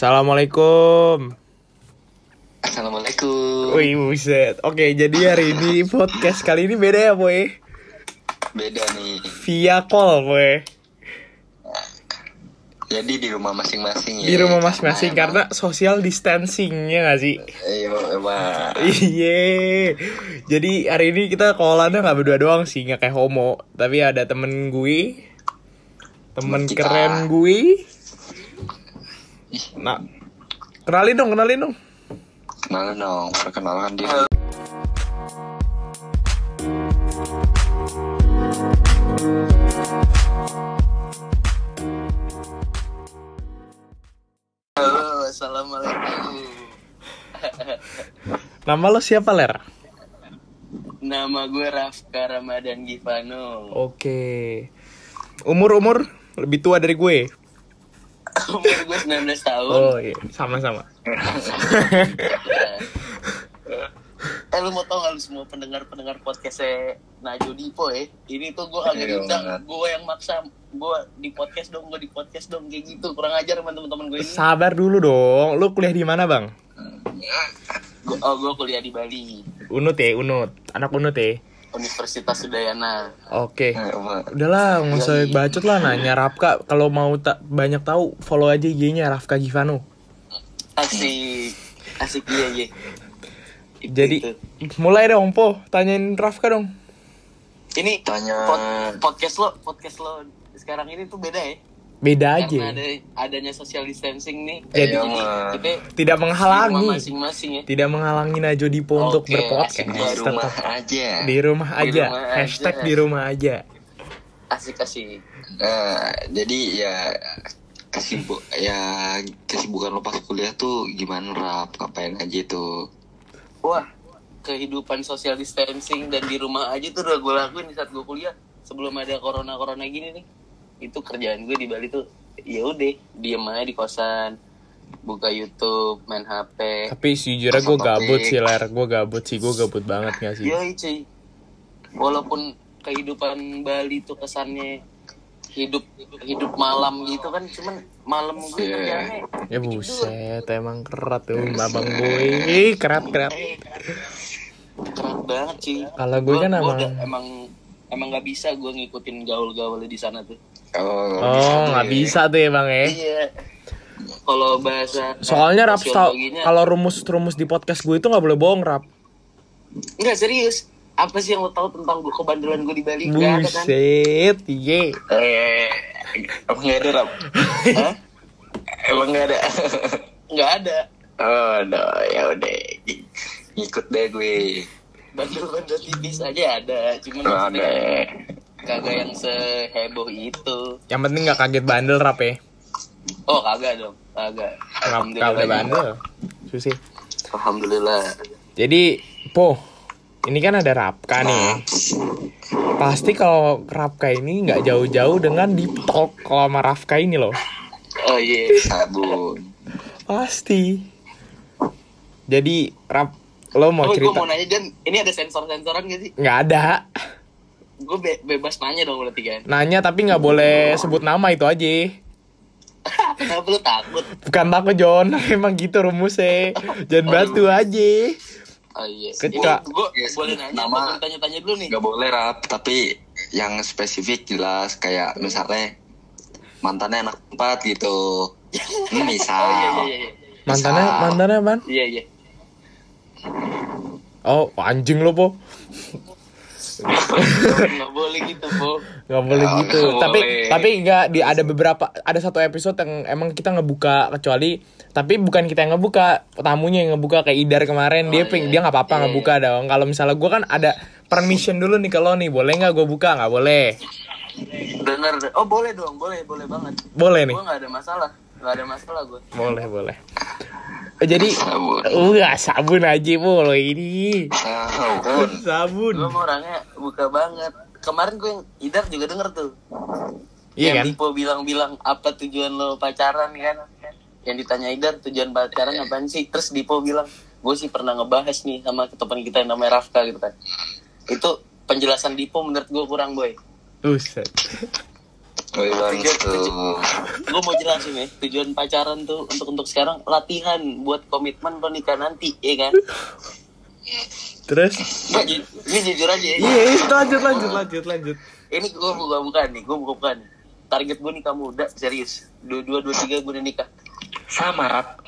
Assalamualaikum. Assalamualaikum. Wih buset. Oke jadi hari ini podcast kali ini beda ya boy. Beda nih. Via call boy. Jadi di rumah masing-masing ya. Di rumah masing-masing karena social distancing ya gak sih? Iya, emang. Iya. Jadi hari ini kita callannya nggak berdua doang sih nggak kayak homo. Tapi ada temen gue, temen Temen kita. keren gue. Nah, kenalin dong, kenalin dong. Kenalan dong, perkenalkan diri. Halo, assalamualaikum. Nama lo siapa ler? Nama gue Rafka Ramadan Givano. Oke. Umur umur lebih tua dari gue. Umur gue 19 tahun. Oh iya, sama-sama. Eh lu mau tau gak lu semua pendengar-pendengar podcastnya Najo Dipo ya Ini tuh gue agak Iya, diundang banget. Gue yang maksa Gue di podcast dong, gue di podcast dong Kayak gitu, kurang ajar sama temen-temen gue ini Sabar dulu dong. Lu kuliah di mana, Bang? Gua- Oh gue kuliah di Bali Unut ya, Unut. Anak Unut ya. Universitas Udayana Oke. Eh, Pak. Udahlah, nggak usah bacot lah nanya Rafka. Kalau mau tak banyak tahu, follow aja IG-nya Rafka Givano. Asik Asik iya iya Itu, Jadi, itu. mulai dong, Po. Tanyain Rafka dong. Ini Tanya- pod- podcast lo Podcast lo sekarang ini tuh beda ya Beda Karena aja. ada, adanya social distancing nih Jadi- Iya, Mak. kita Tidak di menghalangi. masing-masing ya Tidak menghalangi Najo Dipo untuk Oke, berpodcast. Di rumah aja. Di rumah Di aja. rumah Hashtag aja. di rumah aja. Asik asik Nah, jadi ya kesibuk ya kesibukan lo pas kuliah tuh gimana rap ngapain aja tuh Wah, kehidupan social distancing dan di rumah aja tuh udah gue lakuin di saat gue kuliah sebelum ada corona corona gini nih. Itu kerjaan gue di Bali tuh ya udah diem aja di kosan, buka YouTube, main HP. Tapi sejujurnya gue gabut sih, Ler. Gue gabut sih. Gue gabut banget gak sih? Yoi cuy. Walaupun kehidupan Bali tuh kesannya hidup hidup malam gitu kan cuman malam gue Iya. kerjaannya Ya buset, emang kerat tuh babang gue. Kerat kerat. keren banget sih Kalau gue kan gua emang- udah- emang emang nggak bisa gue ngikutin gaul-gaul di sana tuh oh, Oh, nggak tuh ya. bisa tuh ya bang ya. iya kalau bahasa Soalnya rap kalau rumus-rumus di podcast gue itu nggak boleh bohong rap. nggak serius apa sih yang lo tahu tentang gue kebandelan gue di Bali kan Buset, iya. eh emang nggak ada rap Hah? emang nggak ada nggak ada oh no ya udah ikut deh gue bandel-bandel tipis aja ada cuman oh, maksudnya ada kagak yang seheboh itu Yang penting nggak kaget bandel rap ya. oh kagak dong kagak Nggak kagak bandel. Susi. alhamdulillah Jadi, po, ini kan ada Rapka nih. Pasti kalau Rapka ini nggak jauh-jauh dengan deep talk kalau sama Rafka ini loh. oh iya sabun Pasti. Jadi, Rap, lo mau oh, gue cerita? mau nanya dan ini ada sensor-sensoran gak sih? Nggak ada. gue be- bebas nanya dong berarti kan Nanya tapi nggak boleh sebut nama itu aja. kenapa lu takut? Bukan takut John, emang gitu rumusnya. Jangan batu aja. oh iya. Keca- gue Yes, boleh nanya nama- tanya-tanya dulu nih. nggak boleh rap. Tapi yang spesifik jelas kayak misalnya mantannya anak empat gitu. Misal. Oh iya iya iya. Mantannya, mantannya apaan? iya iya Oh, anjing lo, Po. nggak boleh gitu po Gak boleh Ya, gitu. nggak Tapi boleh. tapi nggak di ada beberapa ada satu episode yang emang kita ngebuka kecuali tapi bukan kita yang ngebuka, tamunya yang ngebuka kayak Idar kemarin dia Oh, ping iya. dia nggak apa-apa Iya, ngebuka dong. Kalau misalnya gue kan ada permission dulu nih kalau nih boleh nggak gue buka nggak boleh. bener oh boleh dong boleh boleh banget Boleh nih. gue nggak ada masalah nggak ada masalah gue Boleh boleh. Eh, Jadi sabun. Wah sabun aja lo ini. Sabun. Sabun. Gue mau orangnya buka banget. Kemarin gue yang idar juga denger tuh. Iya yang kan? Dipo bilang-bilang apa tujuan lo pacaran kan? Yang ditanya Idar tujuan pacaran apaan sih? Terus Dipo bilang gue sih pernah ngebahas nih sama teman kita yang namanya Rafka gitu kan. Itu penjelasan Dipo menurut gue kurang boy. Buset Oh tuh. gue mau jelasin ya tujuan pacaran tuh untuk untuk sekarang latihan buat komitmen lo nikah nanti ya kan Terus? Nggak, ju- ini jujur aja ya Iya, iya, lanjut, lanjut, lanjut, lanjut. ini gue buka bukan nih gue buka bukan target gue nikah muda serius dua dua dua tiga gue udah nikah Sama rap.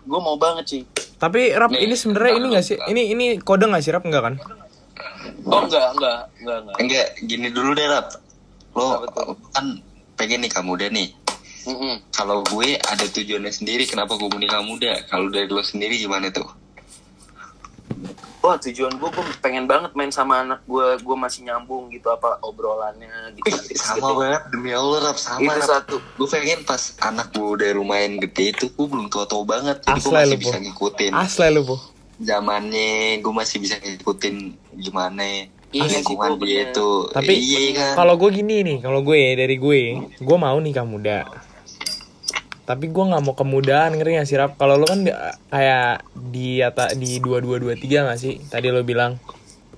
gue mau banget sih Tapi Rap Nih, ini sebenarnya ini gak sih? Ini ini kode gak sih Rap enggak kan? oh enggak enggak enggak enggak Enggak, gini dulu deh rap. Lo kan pengen nikah muda nih. Mm-mm. Kalau gue ada tujuannya sendiri, kenapa gue mau nikah muda? Kalau dari lo sendiri gimana tuh? wah tujuan gue gue pengen banget main sama anak gue gue masih nyambung gitu apa obrolannya gitu sama banget demi Allah rap sama itu Rap. satu gue pengen pas anak gue udah lumayan gede itu gue belum tua tua banget jadi gue Asli masih lu, bisa Po. ngikutin Asli lu, Bu. zamannya gue masih bisa ngikutin gimana Iya sih, lingkungan dia bener. tuh Tapi iya kan kalau gue gini nih, kalau gue dari gue, gue mau nikah muda. Tapi gue nggak mau kemudaan, ngerti gak sih Rap? Kalau lo kan di- kayak di ata di dua dua dua tiga nggak sih? Tadi lo bilang.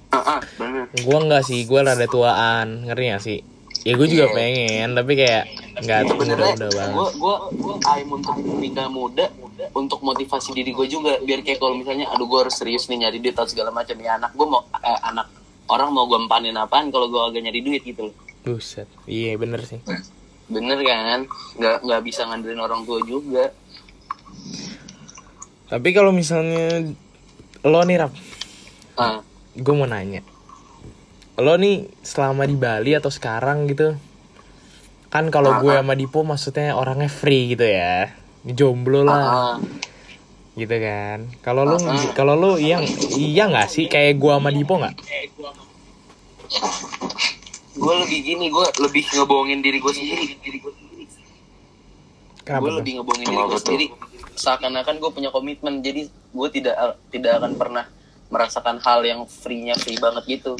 ah ah, bener Gue nggak sih, gue rada tuaan, ngerti gak sih? Ya gue juga Iya. pengen, tapi kayak nggak muda sebenarnya muda banget. gue gue gue aim untuk nikah muda untuk motivasi diri gue juga biar kayak kalau misalnya aduh gue harus serius nih nyari duit atau segala macam ya anak gue mau eh, anak orang mau gue empanin apaan kalau gue agak nyari duit gitu loh. Buset, iya bener sih. bener kan? Nggak nggak bisa ngandelin orang tua juga. Tapi kalau misalnya lo nih Rap, ah. Gue mau nanya. Lo nih selama di Bali atau sekarang gitu kan kalau gue sama Dipo maksudnya orangnya free gitu ya. Jomblo lah. Ah, gitu kan. Kalau lo kalau lo iya iya nggak sih? Kayak gue sama Dipo nggak? Gue lebih gini gue lebih ngebohongin diri gue sendiri. Diri gue lebih ngebohongin diri gue sendiri. Seakan-akan gue punya komitmen jadi gue tidak tidak akan pernah merasakan hal yang free-nya free banget gitu.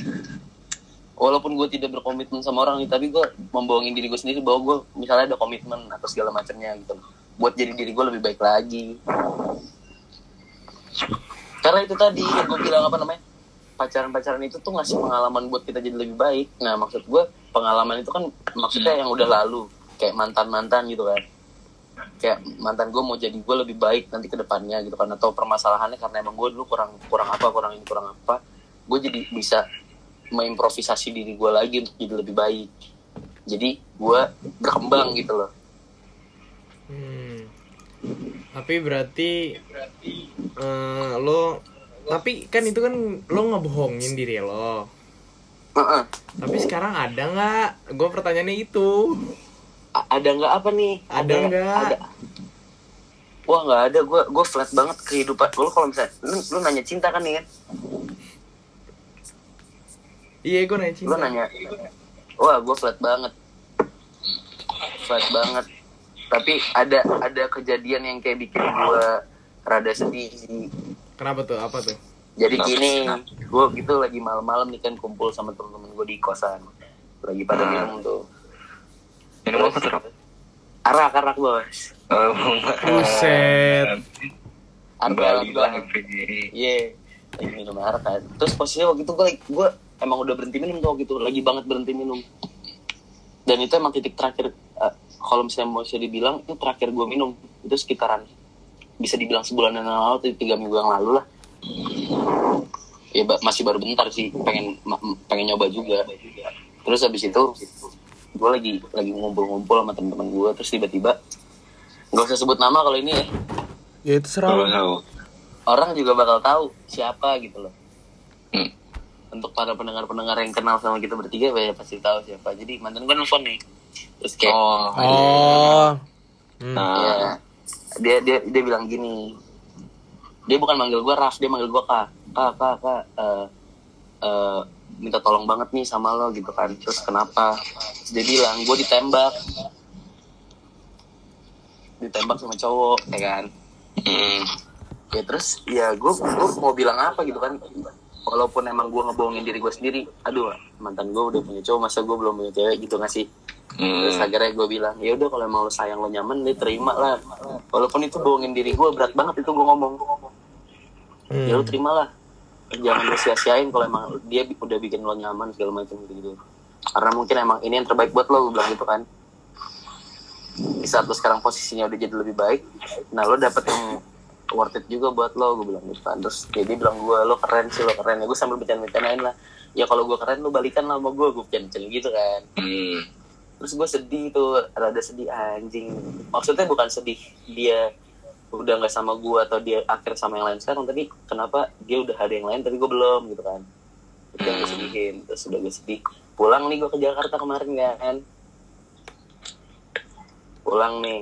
Walaupun gue tidak berkomitmen sama orang nih tapi gue membohongin diri gue sendiri bahwa gue misalnya ada komitmen atau segala macamnya gitu. Buat jadi diri gue lebih baik lagi karena itu tadi yang gue bilang apa namanya pacaran-pacaran itu tuh ngasih pengalaman buat kita jadi lebih baik. Nah maksud gue pengalaman itu kan maksudnya yang udah lalu kayak mantan-mantan gitu kan. Kayak mantan gue mau jadi gue lebih baik nanti ke depannya gitu kan atau permasalahannya karena emang gue dulu kurang kurang apa kurang ini kurang apa. Gue jadi bisa mengimprovisasi diri gue lagi untuk jadi lebih baik. Jadi gue berkembang gitu loh. Hmm. Tapi berarti eh, lo tapi kan itu kan lo ngebohongin diri lo. Heeh. tapi sekarang ada nggak? Gue pertanyaannya itu. A- ada nggak apa nih? Ada nggak? ada. Wah nggak ada. Gue gue flat banget kehidupan. Lo kalau misalnya lu, lu nanya cinta kan nih kan iya gue nanya cinta. Lu nanya. Wah gue flat banget. Flat banget tapi ada ada kejadian yang kayak bikin gue rada sedih sih. Kenapa tuh? Apa tuh? Jadi Kenapa? gini gue gitu lagi malam-malam nih kan kumpul sama temen-temen gue di kosan. Lagi pada Hmm. minum tuh. Minum apa tuh arak arak bos. Oh, Buset. arak lagi iya lagi minum arak kan. Terus posisinya waktu itu gue gue emang udah berhenti minum tuh waktu itu. Lagi banget berhenti minum. Dan itu emang titik terakhir kalau misalnya mau bisa dibilang itu terakhir gue minum. Itu sekitaran bisa dibilang sebulan yang lalu atau tiga minggu yang lalu lah. Ya ba- masih baru bentar sih. Pengen pengen nyoba juga. Terus habis itu gue lagi lagi ngumpul-ngumpul sama teman-teman gue terus tiba-tiba nggak usah sebut nama kalau ini ya. Ya itu tahu. orang juga bakal tahu siapa gitu loh. Hmm. untuk para pendengar-pendengar yang kenal sama kita bertiga ya pasti tahu siapa. Jadi mantan gue nelfon nih terus kayak oh oh. Hmm. nah ya, dia dia dia bilang gini dia bukan manggil gue Raf dia manggil gue kak. Kak kak kak eh, eh, minta tolong banget nih sama lo gitu kan. Terus kenapa? Terus dia bilang gue ditembak. Ditembak sama cowok ya kan? Hmm. ya terus ya gue gue mau bilang apa gitu kan? Walaupun emang gue ngebohongin diri gue sendiri aduh mantan gue udah punya cowok masa gue belum punya cewek gitu nggak sih terus Hmm. akhirnya gue bilang ya udah kalau emang lo sayang lo nyaman dia terima lah. Walaupun itu bohongin diri gue berat banget itu gue ngomong. Ya lo Hmm. terima lah. Jangan lo sia-siain kalau emang dia udah bikin lo nyaman segala macam gitu gitu karena mungkin emang ini yang terbaik buat lo gue bilang gitu kan. Di saat lo sekarang posisinya udah jadi lebih baik nah lo dapet yang worth it juga buat lo gue bilang gitu kan. Terus dia bilang gue lo keren sih lo keren. Ya gue sambil bercanda-bercandain lah. Ya kalau gue keren lo balikan lah sama gue gue bercanda gitu kan. Hmm. Terus gue sedih tuh rada sedih anjing. Maksudnya bukan sedih dia udah nggak sama gue atau dia akhir sama yang lain sekarang tapi kenapa dia udah ada yang lain tapi gue belum gitu kan. Itu yang gue sedihin terus udah gue sedih. Pulang nih gue ke Jakarta kemarin kan. Pulang nih.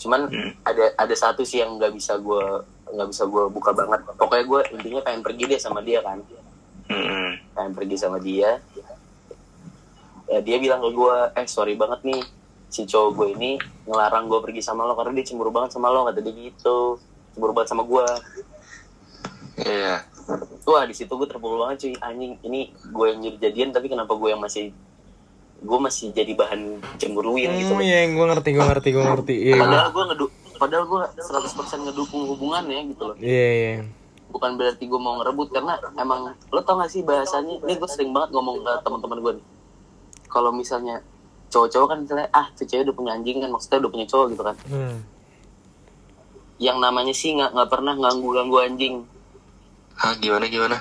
Cuman ada ada satu sih yang nggak bisa gue nggak bisa gue buka banget. Pokoknya gue intinya pengen pergi deh sama dia kan. Hmm. pengen pergi sama dia ya dia bilang ke gue eh sorry banget nih si cowok gue ini ngelarang gue pergi sama lo karena dia cemburu banget sama lo kata dia gitu cemburu banget sama gue Iya. wah di situ gue terpukul banget cuy anjing ini gue yang jadi jadian tapi kenapa gue yang masih gue masih jadi bahan cemburuin gitu Hmm, loh. iya, gue ngerti, gue ngerti, gue ngerti. Iya, gua- padahal gue ngedu padahal gue 100% ngedukung hubungannya gitu loh iya, iya. bukan berarti gue mau ngerebut karena emang lo tau gak sih bahasanya ini gue sering banget ngomong ke teman-teman gue nih kalau misalnya cowok-cowok kan misalnya ah tuh cewek udah punya anjing kan maksudnya udah punya cowok gitu kan Hmm. yang namanya sih nggak nggak pernah ganggu ganggu anjing Ah gimana gimana?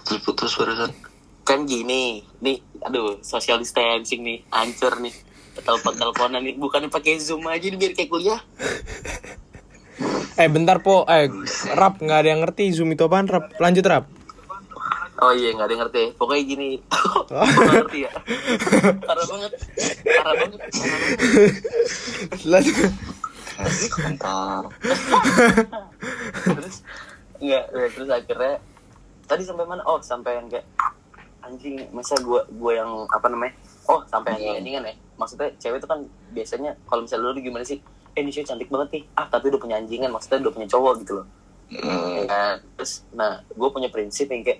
Putus-putus barusan. kan gini nih aduh social distancing nih hancur nih telepon teleponan nih bukan pakai zoom aja nih biar kayak kuliah Eh, bentar, Po. Eh, rap, nggak ada yang ngerti Zoom itu apaan, rap. Lanjut, rap. Oh iya nggak ada yang ngerti. Pokoknya gini. Nggak ngerti ya. Parah banget. Parah banget. Lanjut. Komentar. terus enggak ya, terus akhirnya tadi sampai mana? Oh sampai yang kayak anjing masa gua gua yang apa namanya? Oh sampai yang anjingan ya. Maksudnya cewek itu kan biasanya kalau misalnya lu gimana sih? Eh ini cewek cantik banget nih. Ah tapi udah punya anjingan. Maksudnya udah punya cowok gitu loh. Hmm. Nah, terus nah gue punya prinsip yang kayak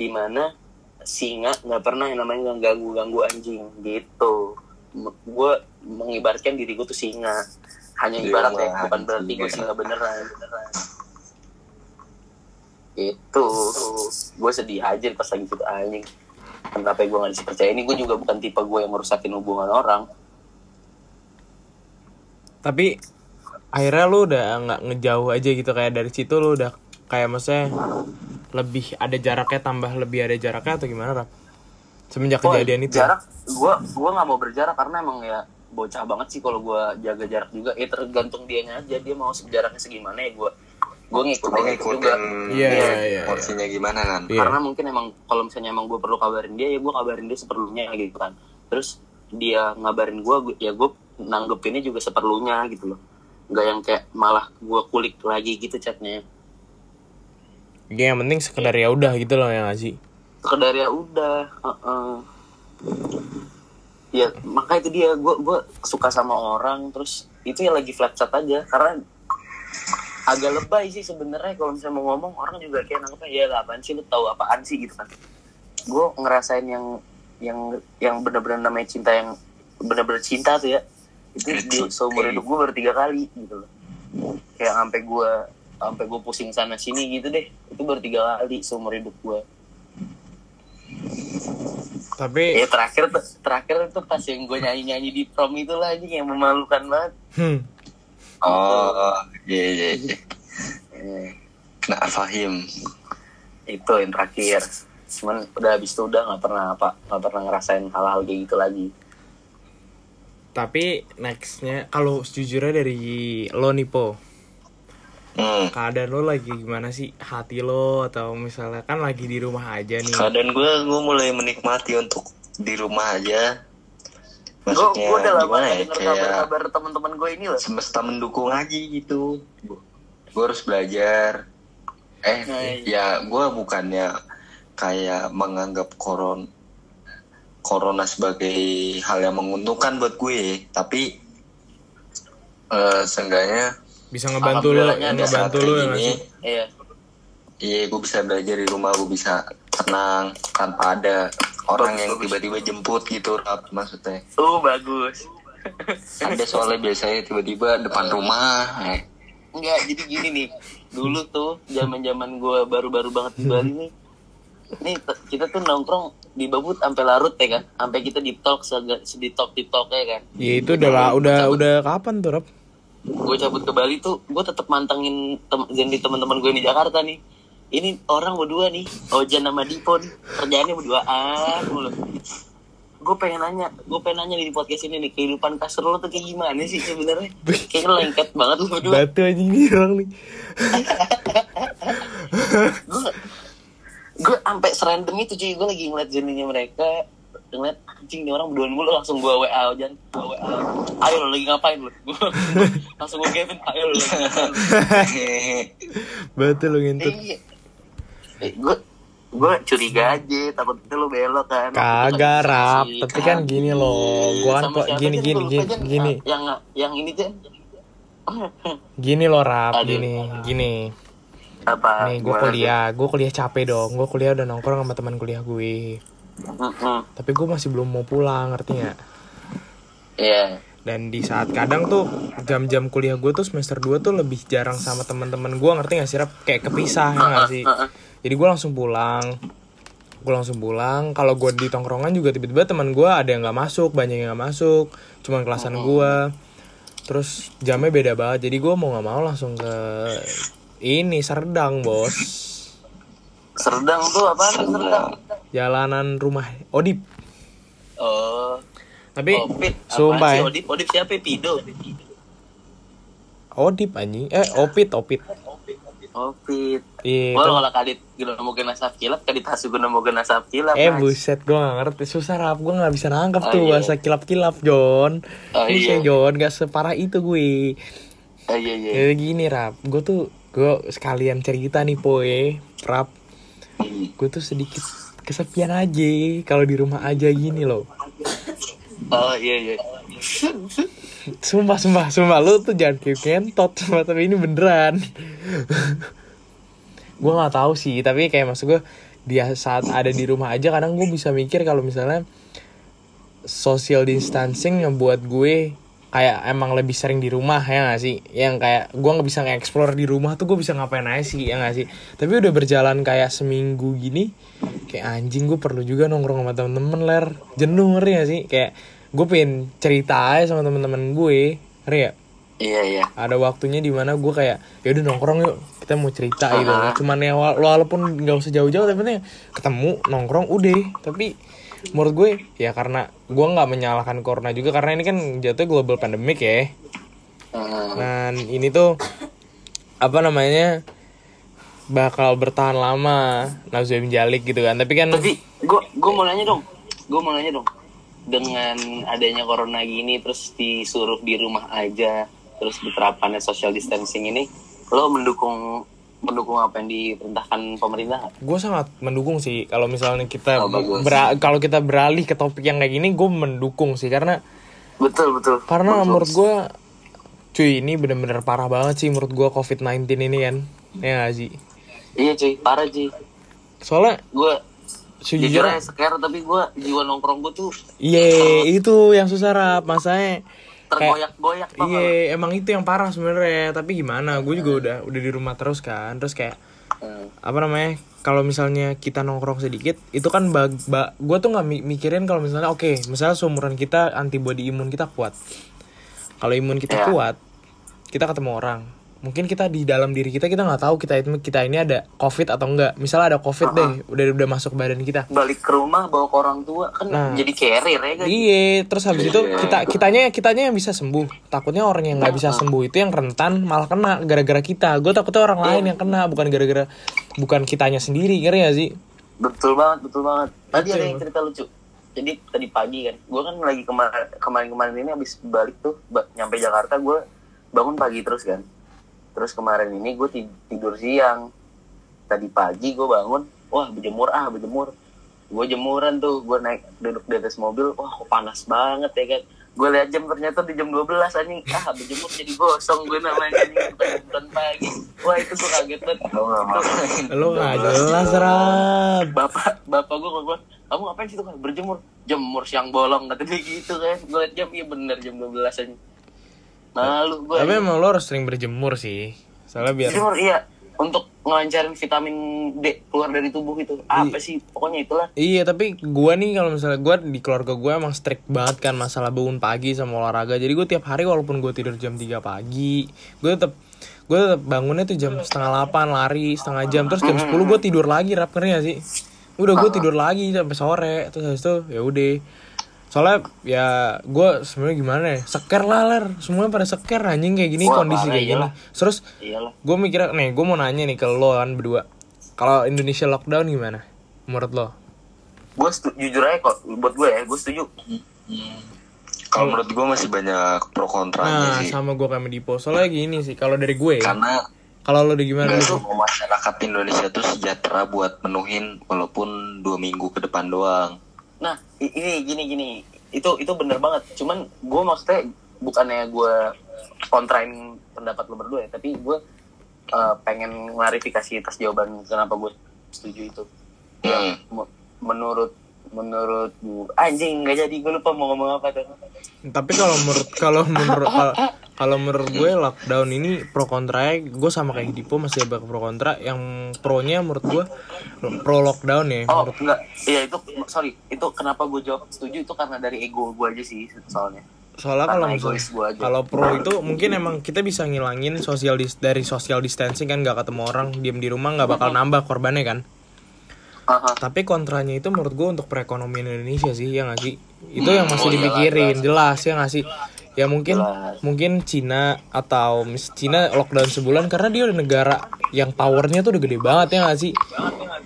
di mana singa nggak pernah yang namanya ganggu ganggu anjing gitu. Gue mengibaratkan diri gue tuh singa hanya Iya, ibarat ya bukan berarti gue singa. singa beneran. Itu gue sedih aja pas lagi gitu anjing. Kenapa gue gak dipercaya? Ini gue juga bukan tipe gue yang merusakin hubungan orang. Tapi akhirnya lu udah nggak ngejauh aja gitu kayak dari situ lu udah kayak maksudnya lebih ada jaraknya tambah lebih ada jaraknya atau gimana rap? Semenjak Oh, kejadian itu. ya? jarak gue gue nggak mau berjarak karena emang ya bocah banget sih kalau gue jaga jarak juga ya tergantung dianya aja dia mau jaraknya segimana ya gue gue ngikutin itu juga ngikutin Iya, iya, iya, porsinya gimana kan? Iya. karena mungkin emang kalau misalnya emang gue perlu kabarin dia ya gue kabarin dia seperlunya gitu kan terus dia ngabarin gue ya gue nanggepinnya juga seperlunya gitu loh nggak yang kayak malah gue kulik lagi gitu chatnya Ya, yang penting sekedar ya udah gitu loh yang ngasih. sekedar ya udah heeh. ya maka itu dia gue gue suka sama orang terus itu ya lagi flat chat aja karena agak lebay sih sebenarnya kalau misalnya mau ngomong orang juga kayak nangkepnya ya lah, apaan sih lu tahu apaan sih? gitu kan. Gue ngerasain yang yang yang benar-benar namanya cinta yang benar-benar cinta tuh ya itu di seumur hidup gue baru tiga kali gitu loh. Kayak sampai gue sampai gue pusing sana sini gitu deh. Itu baru tiga kali seumur hidup gue Tapi ya terakhir tuh terakhir itu pas yang gue nyanyi nyanyi di prom itu lah anjing yang memalukan banget. Hmm, Oh, iya iya iya. Nah, Fahim. itu yang terakhir. Cuman udah habis itu udah nggak pernah apa nggak pernah ngerasain hal-hal kayak gitu lagi. Tapi nextnya kalau sejujurnya dari lo nih po, Hmm. keadaan lo lagi gimana sih hati lo atau misalnya kan lagi di rumah aja nih. Keadaan gue, gue mulai menikmati untuk di rumah aja. gue Maksudnya gue udah lama ya? Kayak kabar-kabar teman-teman gue ini loh semesta mendukung aja gitu. Gue harus belajar. Eh, Nah, ya gue bukannya kayak menganggap koron corona sebagai hal yang menguntungkan buat gue, tapi eh seenggaknya Bisa ngebantu ada ngebantu kayak ya sih? iya Iya, gue bisa belajar di rumah, gue bisa tenang tanpa ada orang Bagus, yang tiba-tiba jemput gitu, Rap, maksudnya. oh bagus Ada soalnya biasanya tiba-tiba depan rumah, eh. Enggak, jadi gini nih. Dulu tuh zaman-zaman gue baru-baru banget di Bali nih. nih kita tuh nongkrong di babut sampai larut ya kan sampai kita deep talk deep talk deep talk ya kan Ya itu udah lah, udah udah kapan tuh, Rob? Gue cabut ke Bali tuh gue tetap mantengin tem jadi teman-teman gue di Jakarta nih. Ini orang berdua nih Ojan sama Dipon. Kerjaannya berduaan mulu. Gue pengen nanya gue pengen nanya nih di podcast ini nih kehidupan kasur lo tuh kayak gimana sih sebenarnya? Kayaknya lengket banget lo berdua. Batu anjing nih orang nih. gue gue sampai serandom itu cuy gue lagi ngeliat journey mereka ngeliat anjing nih orang berduaan mulu langsung gue WA Ojan gue WA ayo lo lagi ngapain lo? Langsung gue Kevin ayo lo. Lagi ngapain Batu lu ngintut. Iya. Eh, gue gue curiga aja takut itu lu belok kan. Kagak rap, tapi kan gini loh, gua kan kok gini gini gini gini. Ah, yang yang ini kan gini loh rap, gini gini. apa? Nih gue kuliah, gue kuliah capek dong, gue kuliah udah nongkrong sama teman kuliah gue. Tapi gue masih belum mau pulang, ngerti nggak? Iya. Dan di saat kadang tuh jam-jam kuliah gue tuh semester 2 tuh lebih jarang sama teman-teman gue ngerti gak sih rap kayak kepisah ya nggak sih. Jadi gue langsung pulang, gue langsung pulang. Kalau gue di tongkrongan juga tiba-tiba teman gue ada yang nggak masuk, banyak yang nggak masuk, cuman kelasan gue. Terus jamnya beda banget, jadi gue mau nggak mau langsung ke ini Serdang bos, Serdang tuh apa Serdang? Jalanan rumah Odip. Oh. Tapi Opit. Apaan sumpah sih ya, Odip, Odip siapa? Pido. Odip anjing, eh Opit Opit. Opit. Iya. Gua kalau kadit guna mau kena asap kilap, kadit hasu guna mau kena asap kilap. Eh Mas. buset gue gak ngerti Susah rap Gue gak bisa nangkep Oh, tuh iya. Bahasa kilap-kilap John Oh, iya. John Gak separah itu gue Ah, iya iya. Ya gini rap Gue tuh Gue sekalian cerita nih poe Rap Gue tuh sedikit kesepian aja Kalau di rumah aja gini loh Oh iya iya. Sumpah sumpah sumpah Lu tuh jangan kayak kentot Sumpah tapi ini beneran Gue gak tahu sih Tapi kayak maksud gue Dia saat ada di rumah aja Kadang gue bisa mikir kalau misalnya social distancing ngebuat gue kayak emang lebih sering di rumah ya gak sih? Yang kayak gue nggak bisa nge-explore di rumah tuh gue bisa ngapain aja sih ya gak sih? Tapi udah berjalan kayak seminggu gini kayak anjing gue perlu juga nongkrong sama temen-temen ler. Jenuh ngeri gak sih? Kayak gue pengen cerita aja sama temen-temen gue ngeri ya Iya iya. ada waktunya di mana gue kayak ya udah nongkrong yuk kita mau cerita gitu. Cuman ya wa- walaupun nggak usah jauh-jauh tapi penting ketemu nongkrong udah. Tapi menurut gue ya karena gue nggak menyalahkan corona juga karena ini kan jatuh global pandemic ya Hmm. dan ini tuh apa namanya bakal bertahan lama Nazim Jalik gitu kan tapi kan Tapi gue gue mau nanya dong. Gue mau nanya dong. Dengan adanya corona gini terus disuruh di rumah aja, terus diterapkannya social distancing ini, lo mendukung mendukung apa yang diperintahkan pemerintah gue sangat mendukung sih. Kalau misalnya kita Oh, bera- kalau kita beralih ke topik yang kayak gini gue mendukung sih. Karena Betul betul. Karena Betul. menurut gue Cuy ini bener-bener parah banget sih menurut gue COVID-19 ini kan? Ya gak sih? Iya cuy, parah cuy. Soalnya Gue jujur sejujurnya scare tapi gue jiwa nongkrong gue tuh Iya itu yang susah rap. Masanya tergoyak-goyak? Iya emang itu yang parah sebenarnya Tapi gimana gue juga udah udah di rumah terus kan Terus kayak Hmm. apa namanya kalau misalnya kita nongkrong sedikit itu kan bag, ba, gue tuh nggak mi- mikirin kalau misalnya oke misalnya seumuran kita antibody imun kita kuat kalau imun kita Iya. kuat kita ketemu orang mungkin kita di dalam diri kita kita nggak tahu kita itu kita ini ada covid atau enggak misalnya ada covid deh udah udah masuk badan kita Balik ke rumah bawa ke orang tua kan Nah. jadi carrier ya kan? Iya, terus habis itu kita kitanya kitanya yang bisa sembuh. Takutnya orang yang nggak bisa sembuh itu yang rentan malah kena gara-gara kita. Gue takutnya orang lain yang kena bukan gara-gara bukan kitanya sendiri, ngerti gak sih? Betul banget, betul banget. Tadi Betul. ada yang cerita lucu. Jadi tadi pagi kan, gue kan lagi kemarin kemarin ini habis balik tuh, nyampe Jakarta gue bangun pagi terus kan. Terus kemarin ini gue tidur siang. Tadi pagi gue bangun, wah berjemur ah berjemur. Gue jemuran tuh, gue naik duduk di atas mobil, wah kok panas banget ya kan. Gue lihat jam ternyata di jam 12 anjing, ah berjemur jadi gosong gue namanya anjing bukan pagi. Wah itu gue kaget banget. Lo nggak jelas rap. bapak bapak gue gue kamu ngapain situ kan berjemur jemur siang bolong kata dia gitu kan gue liat jam iya bener jam 12 aja malu gue Tapi emang lo harus sering berjemur sih. Soalnya biar jemur iya. Untuk ngelancarin vitamin D keluar dari tubuh itu. Apa sih? Pokoknya itulah. Iya tapi gua nih kalau misalnya gua di keluarga gua emang strict banget kan masalah bangun pagi sama olahraga. Jadi gue tiap hari walaupun gue tidur jam 3 pagi, gue tetap gue tetap bangunnya tuh jam setengah 8 lari setengah jam. Terus jam 10 gue tidur lagi rap ngerti sih? Udah gue tidur lagi sampai sore. Terus habis itu ya udah soalnya ya gue sebenarnya gimana ya? Seker lah ler. Semuanya pada seker anjing kayak gini Wah, kondisi kayak gini. terus gue mikir nih gue mau nanya nih ke lo kan berdua. Kalau Indonesia lockdown gimana menurut lo? Gue jujur aja kok buat gue ya gue setuju. Kalau menurut gue masih banyak pro kontranya Nah, sih. sama gue kayak Dipo. Soalnya gini sih, kalau dari gue, ya, Karena kalau lo udah gimana lu? semua masyarakat Indonesia tuh sejahtera buat menuhin walaupun dua minggu ke depan doang. Nah ini gini gini. Itu itu bener banget. Cuman gue maksudnya bukannya gue kontrain pendapat lo berdua ya tapi gue eh, pengen klarifikasi atas jawaban kenapa gue setuju itu. Hmm. Menurut menurut gue anjing nggak jadi. Gue lupa mau ngomong apa tuh. Tapi kalau menurut kalau menurut kalau- menurut gue lockdown ini pro kontra gue sama kayak Dipo masih ada pro kontra. Yang pronya menurut gue pro lockdown ya. oh Menurut enggak iya itu sorry. Itu kenapa gue jawab setuju? Itu karena dari ego gue aja sih soalnya. Soalnya kalau misalnya kalau pro itu mungkin emang kita bisa ngilangin social dis- dari social distancing kan nggak ketemu orang diem di rumah nggak bakal nambah korbannya kan Aha. tapi kontranya itu menurut gue untuk perekonomian Indonesia sih ya nggak sih? Itu yang masih oh, iyalah, dipikirin jelas. ya nggak sih? Ya mungkin Jelas. mungkin Cina atau mis Cina lockdown sebulan karena dia udah negara yang powernya tuh udah gede banget ya nggak sih?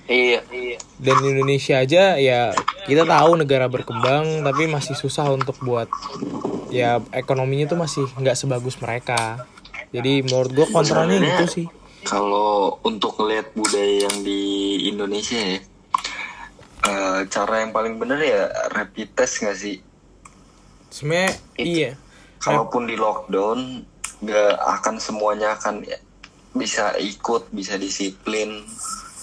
Iya. Iya dan Indonesia aja ya kita tahu negara berkembang tapi masih susah untuk buat ya ekonominya tuh masih nggak sebagus mereka. Jadi menurut gue kontranya gitu sih. Kalau untuk ngeliat budaya yang di Indonesia ya, eh, cara yang paling bener ya rapid test nggak sih? sebenarnya iya. Kalaupun di lockdown, nggak akan semuanya akan bisa ikut, bisa disiplin,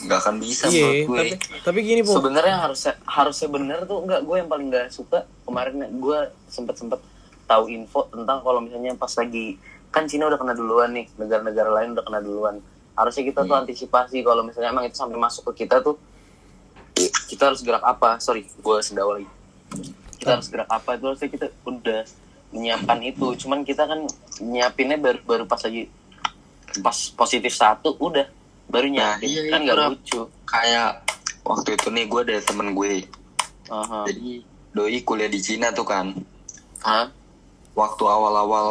nggak akan bisa iya menurut gue. tapi tapi gini po sebenarnya harusnya harusnya bener tuh enggak gue yang paling nggak suka kemarin gue sempet sempet tahu info tentang kalau misalnya pas lagi kan Cina udah kena duluan nih negara-negara lain udah kena duluan. Harusnya kita tuh antisipasi kalau misalnya emang itu sampai masuk ke kita tuh kita harus gerak apa? Sorry gue sendawa lagi. Kita harus gerak apa? Itu harusnya kita udah menyiapkan itu. Cuman kita kan nyiapinnya baru baru pas lagi pas positif satu udah. Baru Nah, nyiapin. iya, kan iya, nggak lucu. Kayak waktu itu nih gue ada temen gue, Aha. jadi doi kuliah di Cina tuh kan. Hah? waktu awal-awal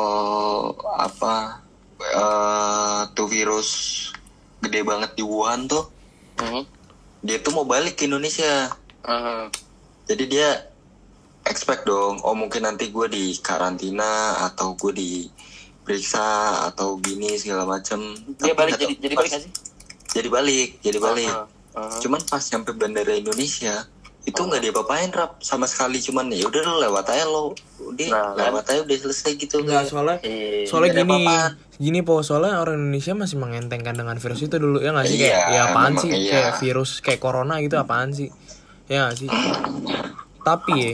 apa eh tuh virus gede banget di Wuhan tuh. Mhm. Dia tuh mau balik ke Indonesia Aha. jadi dia expect dong oh mungkin nanti gue di karantina atau gue diperiksa atau gini segala macem Dia Tapi balik jadi jadi balik gak sih? jadi balik jadi balik Aha. Aha. cuman pas sampai bandara Indonesia itu nggak diapa-apain rap sama sekali cuman ya udah lo lewat aja lo udah Nah, kan? lewat aja udah selesai gitu Enggak, soalnya Iya. soalnya nggak gini gini po soalnya orang Indonesia masih mengentengkan dengan virus itu dulu ya nggak sih kayak Iya, ya apaan sih iya. kayak virus kayak corona gitu apaan sih ya nggak sih tapi ya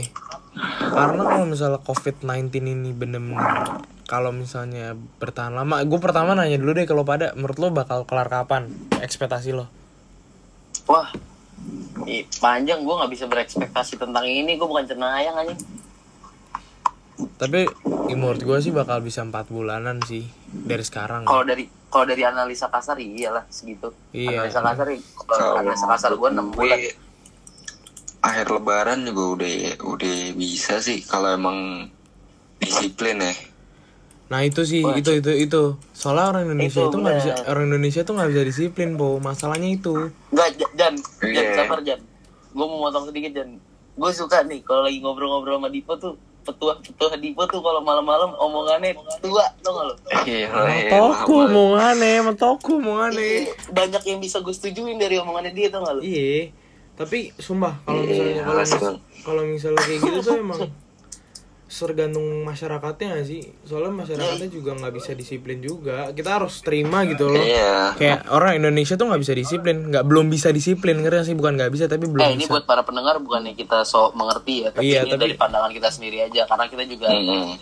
karena kalau misalnya COVID-19 ini bener-bener kalau misalnya bertahan lama gue pertama nanya dulu deh kalau pada menurut lo bakal kelar kapan ekspektasi lo Wah. Ih, panjang gue nggak bisa berekspektasi tentang ini. Gue bukan cenayang anjing. Tapi ya, menurut gue sih bakal bisa empat bulanan sih dari sekarang. Kalau dari kalau dari analisa kasar iyalah segitu. Iya. analisa kasar kalau analisa kasar gue enam bulan. akhir lebaran juga udah udah bisa sih kalau emang disiplin ya Nah itu sih Wah, itu itu itu soalnya orang Indonesia Itu itu nggak bisa orang Indonesia tuh nggak bisa disiplin po masalahnya itu Enggak, J- Jan, Jan, Iya. sabar Jan. Gue mau motong sedikit Jan. Gue suka nih kalau lagi ngobrol-ngobrol sama Dipo tuh petua-petua Dipo tuh kalau malam-malam omongannya tua tau gak lo? iya aneh matoku mau aneh Banyak yang bisa gue setujuin dari omongannya dia tau gak lo? iya tapi sumpah kalau Iya, misalnya mis- Bang. kalau misalnya kayak gitu tuh emang tergantung masyarakatnya gak sih? Soalnya masyarakatnya juga nggak bisa disiplin juga. Kita harus terima gitu loh. Iya. Kayak orang Indonesia tuh nggak bisa disiplin. Nggak belum bisa disiplin ngerti sih? Bukan nggak bisa tapi belum Eh ini bisa. buat para pendengar bukannya kita sok mengerti ya, tapi Iya, ini tapi- dari pandangan kita sendiri aja. Karena kita juga Mm-mm.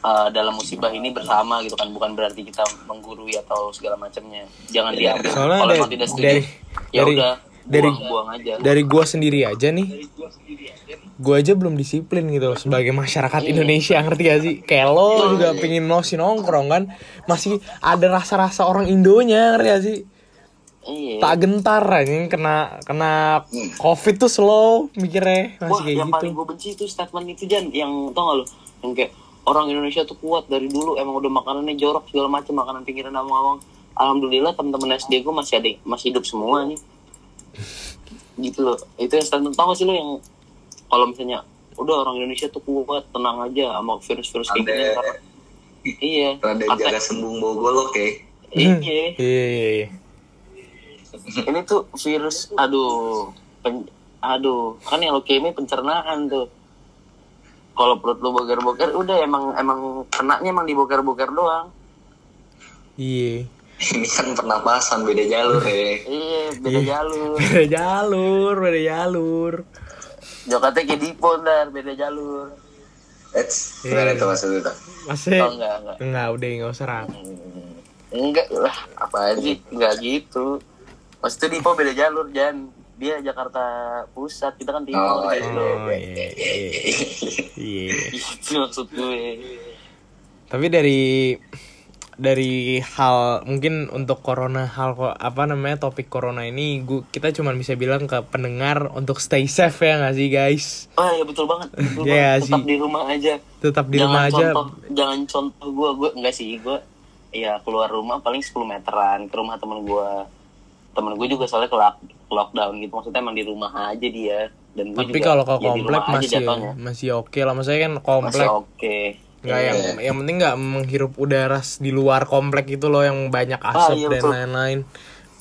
uh, dalam musibah ini bersama gitu kan. Bukan berarti kita menggurui atau segala macamnya. Jangan diambil. Soalnya kalau dari- tidak setuju ya udah dari- buang, buang aja. dari gua sendiri aja nih. Gua aja belum disiplin gitu loh sebagai masyarakat Indonesia ngerti gak sih? Kayak lo juga pengen nosi nongkrong kan masih ada rasa-rasa orang Indonya ngerti gak sih? Iya. Tak gentar aja kena kena covid tuh slow mikirnya masih Wah, kayak yang gitu. paling gue benci itu statement itu Jan yang tau gak lo? Yang kayak orang Indonesia tuh kuat dari dulu emang udah makanannya jorok segala macam makanan pinggiran awang-awang alhamdulillah teman-teman SD gue masih ada masih hidup semua nih gitu loh. Itu yang statement tau gak sih lo yang kalau misalnya udah orang Indonesia tuh kuat tenang aja sama virus-virus kayak gini. Ada- karena iya. Rada kata jaga sembung bau golok ya. iya iya iya iya. Ini tuh virus aduh pen- aduh kan yang leukemia pencernaan tuh. Kalau perut lu boker-boker udah emang emang kenanya emang di boker-boker doang. Iya Ini kan pernapasan beda jalur ya. iya beda jalur. Beda jalur beda jalur. Jokatnya kayak dipo ntar beda jalur. Eits, Iya. gimana itu maksudnya tuh? masih oh enggak enggak. Enggak udah nggak usah ram enggak lah apa sih? Enggak gitu. Maksudnya dipo beda jalur Jan. Dia Jakarta Pusat kita kan timur Oh, gitu oh iya. iya. Iya. Itu maksud gue. Tapi dari dari hal mungkin untuk corona hal apa namanya topik corona ini gua kita cuma bisa bilang ke pendengar untuk stay safe ya nggak sih guys Oh iya betul banget, betul Iya banget. Tetap sih. di rumah aja. tetap di jangan rumah aja contoh, jangan contoh gue, gue enggak sih gue. Ya keluar rumah paling 10 meteran ke rumah temen gue. Temen gue juga soalnya ke, lock- ke lockdown gitu, maksudnya emang di rumah aja dia. Dan tapi kalau ke ya komplek aja masih masih oke lah maksudnya kan Masih komplek oke. nggak yang yang penting nggak menghirup udara di luar komplek itu loh yang banyak asap iya, dan lain-lain.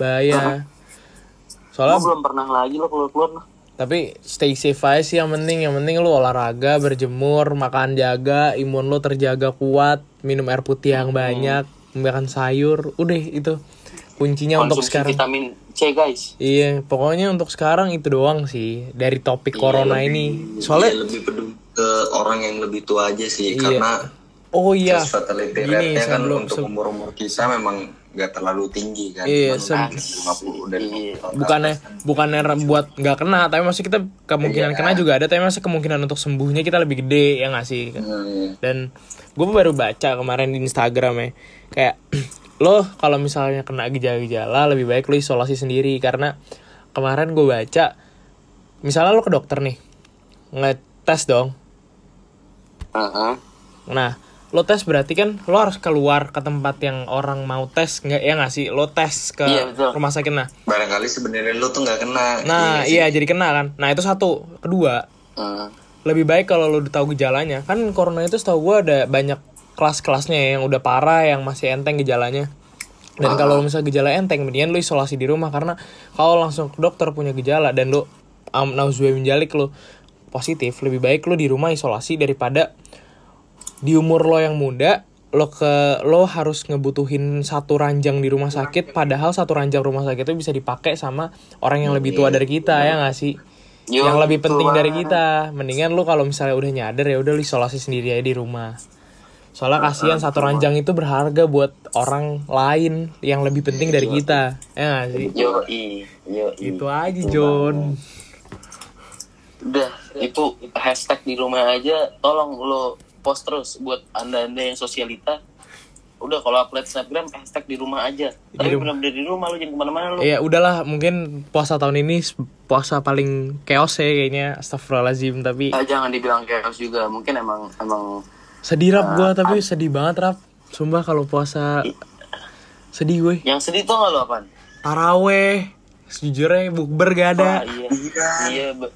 Bahaya. Gue soalnya belum pernah lagi lo keluar-keluar. Tapi stay safe aja sih yang penting. Yang penting lu olahraga berjemur makan jaga imun lu terjaga kuat minum air putih yang banyak makan sayur udah itu kuncinya untuk Konsumsi sekarang. vitamin C guys. iya pokoknya untuk sekarang itu doang sih dari topik corona ini. Soalnya Iya, lebih peduli ke orang yang lebih tua aja sih Iya. karena oh iya fatality Gini, rate-nya kan sebelum- untuk umur-umur kita memang nggak terlalu tinggi kan. Iya, Cuma se- 50 dan Iya. bukannya bukannya buat nggak kena tapi maksud kita kemungkinan Iya. kena juga ada tapi masa kemungkinan untuk sembuhnya kita lebih gede ya nggak sih Hmm, dan gue baru baca kemarin di Instagram ya kayak lo kalau misalnya kena gejala-gejala lebih baik lo isolasi sendiri karena kemarin gue baca misalnya lo ke dokter nih ngetes dong Heeh. nah lo tes berarti kan lo harus keluar ke tempat yang orang mau tes nggak ya nggak sih? Lo tes ke Iya, betul. rumah sakit nah. Barangkali sebenarnya lu tuh nggak kena. nah Iya iya jadi kena kan. Nah itu satu. Kedua Heeh. lebih baik kalau lo udah tahu gejalanya. Kan corona itu setahu gue ada banyak kelas-kelasnya ya, yang udah parah yang masih enteng gejalanya. Dan kalau lo misalnya gejala enteng mendingan lo isolasi di rumah. Karena kalau langsung ke dokter punya gejala dan lo um, nauzubillah min dzalik lo positif lebih baik lo di rumah isolasi daripada di umur lo yang muda lo ke lo harus ngebutuhin satu ranjang di rumah sakit padahal satu ranjang rumah sakit itu bisa dipakai sama orang yang lebih tua dari kita ya nggak sih? Yo, yang lebih penting dari kita. Mendingan lu kalau misalnya udah nyadar ya udah lu isolasi sendiri aja di rumah. Soalnya kasihan satu ranjang itu berharga buat orang lain yang lebih penting dari kita ya nggak sih? Yo, i, yo, i. itu aja John Udah, itu hashtag di rumah aja. Tolong lo post terus buat anda-anda yang sosialita. Udah kalau upload Snapgram hashtag di rumah aja. Tapi rumah. benar-benar di rumah lo jangan ke mana-mana lo. ya udahlah mungkin puasa tahun ini puasa paling chaos ya kayaknya astagfirullahaladzim tapi Ah, jangan dibilang chaos juga. Mungkin emang emang sedih rap gue tapi sedih banget rap sumpah kalau puasa sedih gue yang sedih tuh nggak lo apaan? taraweh sejujurnya bukber gak ada Ah, iya, iya, be-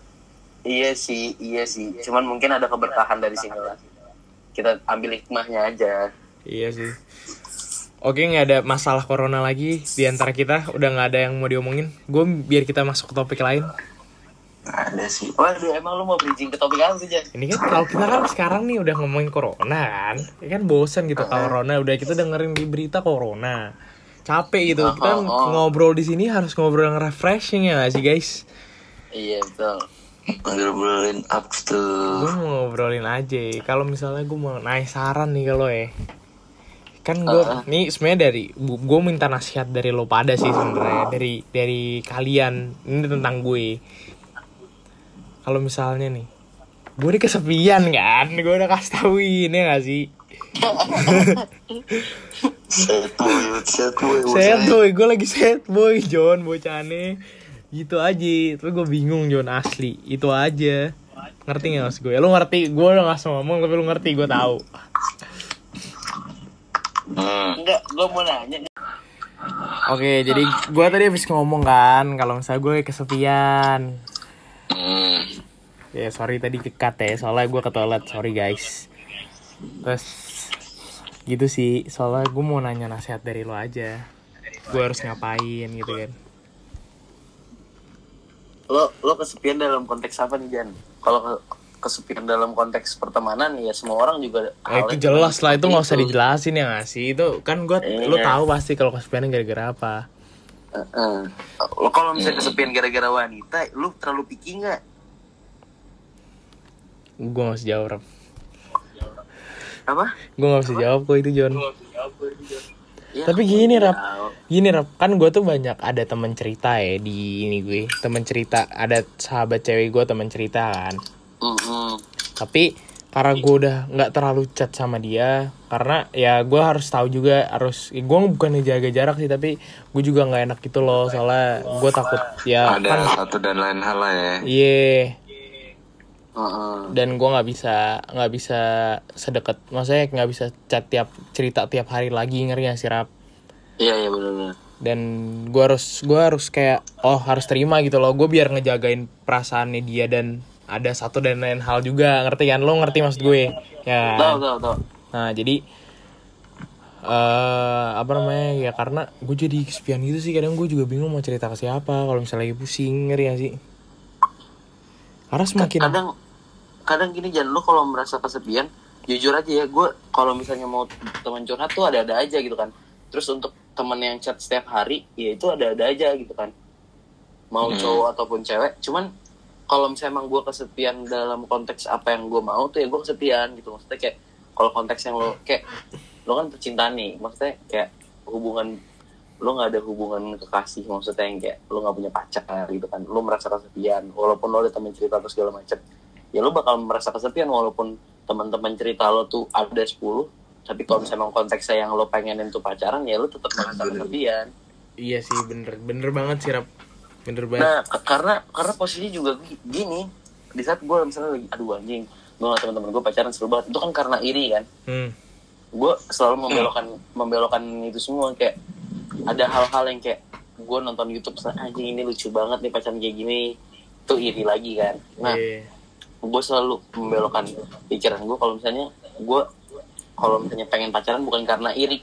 iya sih, iya sih. Cuman mungkin ada keberkahan dari sini lah. Kita ambil hikmahnya aja. Iya sih. Oke nggak ada masalah corona lagi di antara kita. Udah nggak ada yang mau diomongin. Gue biar kita masuk ke topik lain. Ada sih. Waduh, emang lu mau bridging ke topik apa sih? Ini kan kalau kita kan sekarang nih udah ngomongin corona kan. Ya kan bosan gitu corona. Udah kita dengerin di berita corona. Capek gitu. Kita Oh, oh. ngobrol di sini harus ngobrol yang refreshing ya nggak sih guys? Iya, betul. Ngobrolin up tuh. Gue mau ngobrolin aja. Kalau misalnya gue mau naik saran nih kalau ya. Kan gue Ah. nih sebenarnya dari gue minta nasihat dari lo pada sih sebenarnya dari dari kalian. Ini tentang gue. Kalau misalnya nih gue udah kesepian kan? Gue udah kasih tauin ya gak sih? Set boy set boy set boy gue lagi set boy John bocahane gitu aja tapi gue bingung John asli itu aja ngerti gak mas gue lu ngerti gue udah nggak ngomong tapi lu ngerti gue tahu hmm. Enggak, gue mau nanya. Oke, jadi gue tadi habis ngomong kan kalau misalnya gue kesepian. Hmm. Ya sorry tadi kekat ya, soalnya gue ke toilet, sorry guys. Terus gitu sih, soalnya gue mau nanya nasihat dari lo aja. Gue harus ngapain gitu kan? Lo lo kesepian dalam konteks apa nih Jan? Kalau ke- kesepian dalam konteks pertemanan ya semua orang juga halnya itu jelas lah, itu nggak usah dijelasin ya nggak sih? Itu kan gue, lo Iya. tahu pasti kalau kesepian gara-gara apa. Heeh. Lo kalau misalnya kesepian gara-gara wanita, lu terlalu picky nggak? Gue nggak usah jawab, Rob. Apa? Gue nggak usah jawab kok itu John. Ya, Tapi gini Rap, gini Rap, kan gue tuh banyak ada temen cerita ya di ini gue, temen cerita, ada sahabat cewek gue temen cerita kan. Mm-mm. Tapi karena gue udah nggak terlalu chat sama dia, karena ya gue harus tahu juga harus, gue bukan jaga jarak sih, tapi gue juga nggak enak gitu loh, soalnya gue takut ya ada kan, satu dan lain hal lah ya. Iya, Dan gue nggak bisa nggak bisa sedekat, maksudnya nggak bisa chat tiap cerita tiap hari lagi ngeri gak sih Rap? Iya iya benar-benar. dan gue harus gue harus kayak oh harus terima gitu loh. Gue biar ngejagain perasaannya dia dan ada satu dan lain hal juga. Ngerti kan? Lo ngerti maksud gue? Ya Tahu tahu tahu. nah jadi eh apa namanya? Ya karena gue jadi kesepian gitu sih. Kadang gue juga bingung mau cerita ke siapa. Kalau misalnya lagi pusing ngeri gak sih? Karena semakin Kadang kadang gini Jan, lu kalau merasa kesepian, jujur aja ya, gue kalau misalnya mau teman curhat tuh ada-ada aja gitu kan. Terus untuk temen yang chat setiap hari, ya itu ada-ada aja gitu kan. Mau Hmm. cowok ataupun cewek, cuman kalau misalnya emang gue kesepian dalam konteks apa yang gue mau tuh ya gue kesepian gitu maksudnya kayak kalau konteks yang lo kayak lo kan percintaan nih maksudnya kayak hubungan lo nggak ada hubungan kekasih maksudnya yang kayak lo nggak punya pacar gitu kan lo merasa kesepian walaupun lo ada teman cerita atau segala macam ya lo bakal merasa kesepian walaupun teman-teman cerita lo tuh ada 10 tapi kalau misalnya emang konteksnya yang lo pengenin tuh pacaran ya lo tetap merasa kesepian iya sih bener bener banget sih rap bener banget Nah, ke- karena karena posisi juga gi- gini, di saat gue misalnya lagi aduh anjing, gue sama teman-teman gue pacaran seru banget, itu kan karena iri kan. hmm. Gue selalu membelokkan membelokkan itu semua kayak ada hal-hal yang kayak gue nonton YouTube anjing ini lucu banget nih pacaran kayak gini, itu iri lagi kan. Nah, Iya. Gue selalu membelokkan pikiran gue kalau misalnya gue kalau misalnya pengen pacaran bukan karena iri.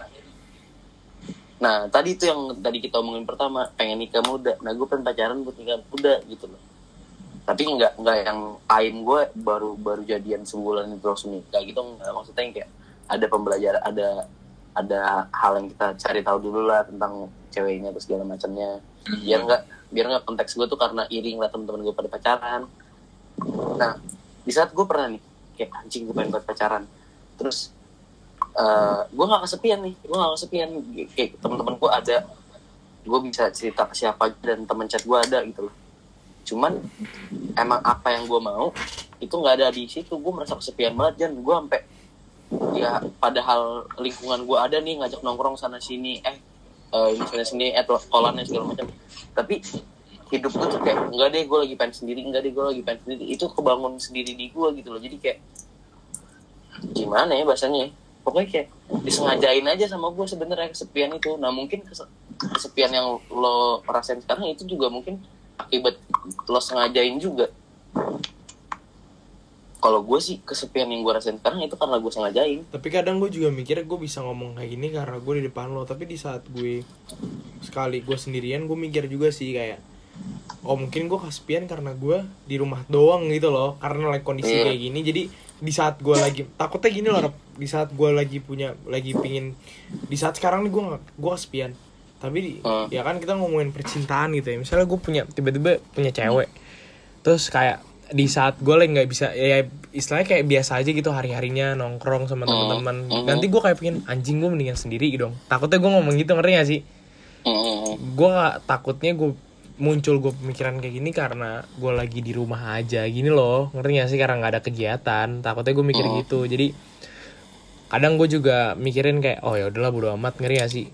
Nah tadi itu yang tadi kita omongin pertama pengen nikah muda. Nah gue pengen pacaran buat nikah muda gitu loh. Tapi nggak nggak yang aim gue baru baru jadian sebulan itu langsung nikah gitu nggak. Maksudnya yang kayak ada pembelajaran ada ada hal yang kita cari tahu dulu lah tentang ceweknya terus segala macamnya. Biar nggak biar nggak konteks gue tuh karena iri ngeliat temen-temen gue pada pacaran nah di saat gue pernah nih kayak anjing gue pengen buat pacaran. Terus eh gue gak kesepian nih gue gak kesepian. Kayak teman-teman gue ada gue bisa cerita ke siapa dan teman chat gue ada gitu loh. Cuman emang apa yang gue mau itu nggak ada di situ. Gue merasa kesepian banget dan gue sampai ya padahal lingkungan gue ada nih ngajak nongkrong sana sini eh ini sana sini eh kolannya segala macam. Tapi hidup gue tuh kayak enggak deh gue lagi pengen sendiri enggak deh gue lagi pengen sendiri. Itu kebangun sendiri di gue gitu loh. Jadi kayak gimana ya bahasanya ya? pokoknya kayak disengajain aja sama gue sebenarnya kesepian itu. Nah mungkin kese- kesepian yang lo rasain sekarang itu juga mungkin akibat lo sengajain juga. Kalau gue sih kesepian yang gue rasain sekarang itu karena gue sengajain. Tapi kadang gue juga mikir gue bisa ngomong kayak gini karena gue di depan lo. Tapi di saat gue sekali gue sendirian gue mikir juga sih kayak oh mungkin gue kesepian karena gue di rumah doang gitu loh karena like kondisi Iya. kayak gini jadi di saat gue lagi takutnya gini loh Rap. di saat gue lagi punya lagi pingin di saat sekarang nih gue gue kesepian tapi di- Hmm. ya kan kita ngomongin percintaan gitu ya misalnya gue punya tiba-tiba punya cewek terus kayak di saat gue lagi nggak bisa ya istilahnya kayak biasa aja gitu hari harinya nongkrong sama teman-teman Hmm. nanti gue kayak pengen anjing gue mendingan sendiri dong takutnya gue ngomong gitu ngerti gak sih Mm-mm. gue takutnya gue muncul gue pemikiran kayak gini karena gue lagi di rumah aja. Gini loh ngerti gak sih? Karena nggak ada kegiatan. Takutnya gue mikir Hmm. gitu. Jadi kadang gue juga mikirin kayak oh ya udahlah bodo amat. Ngeri gak sih?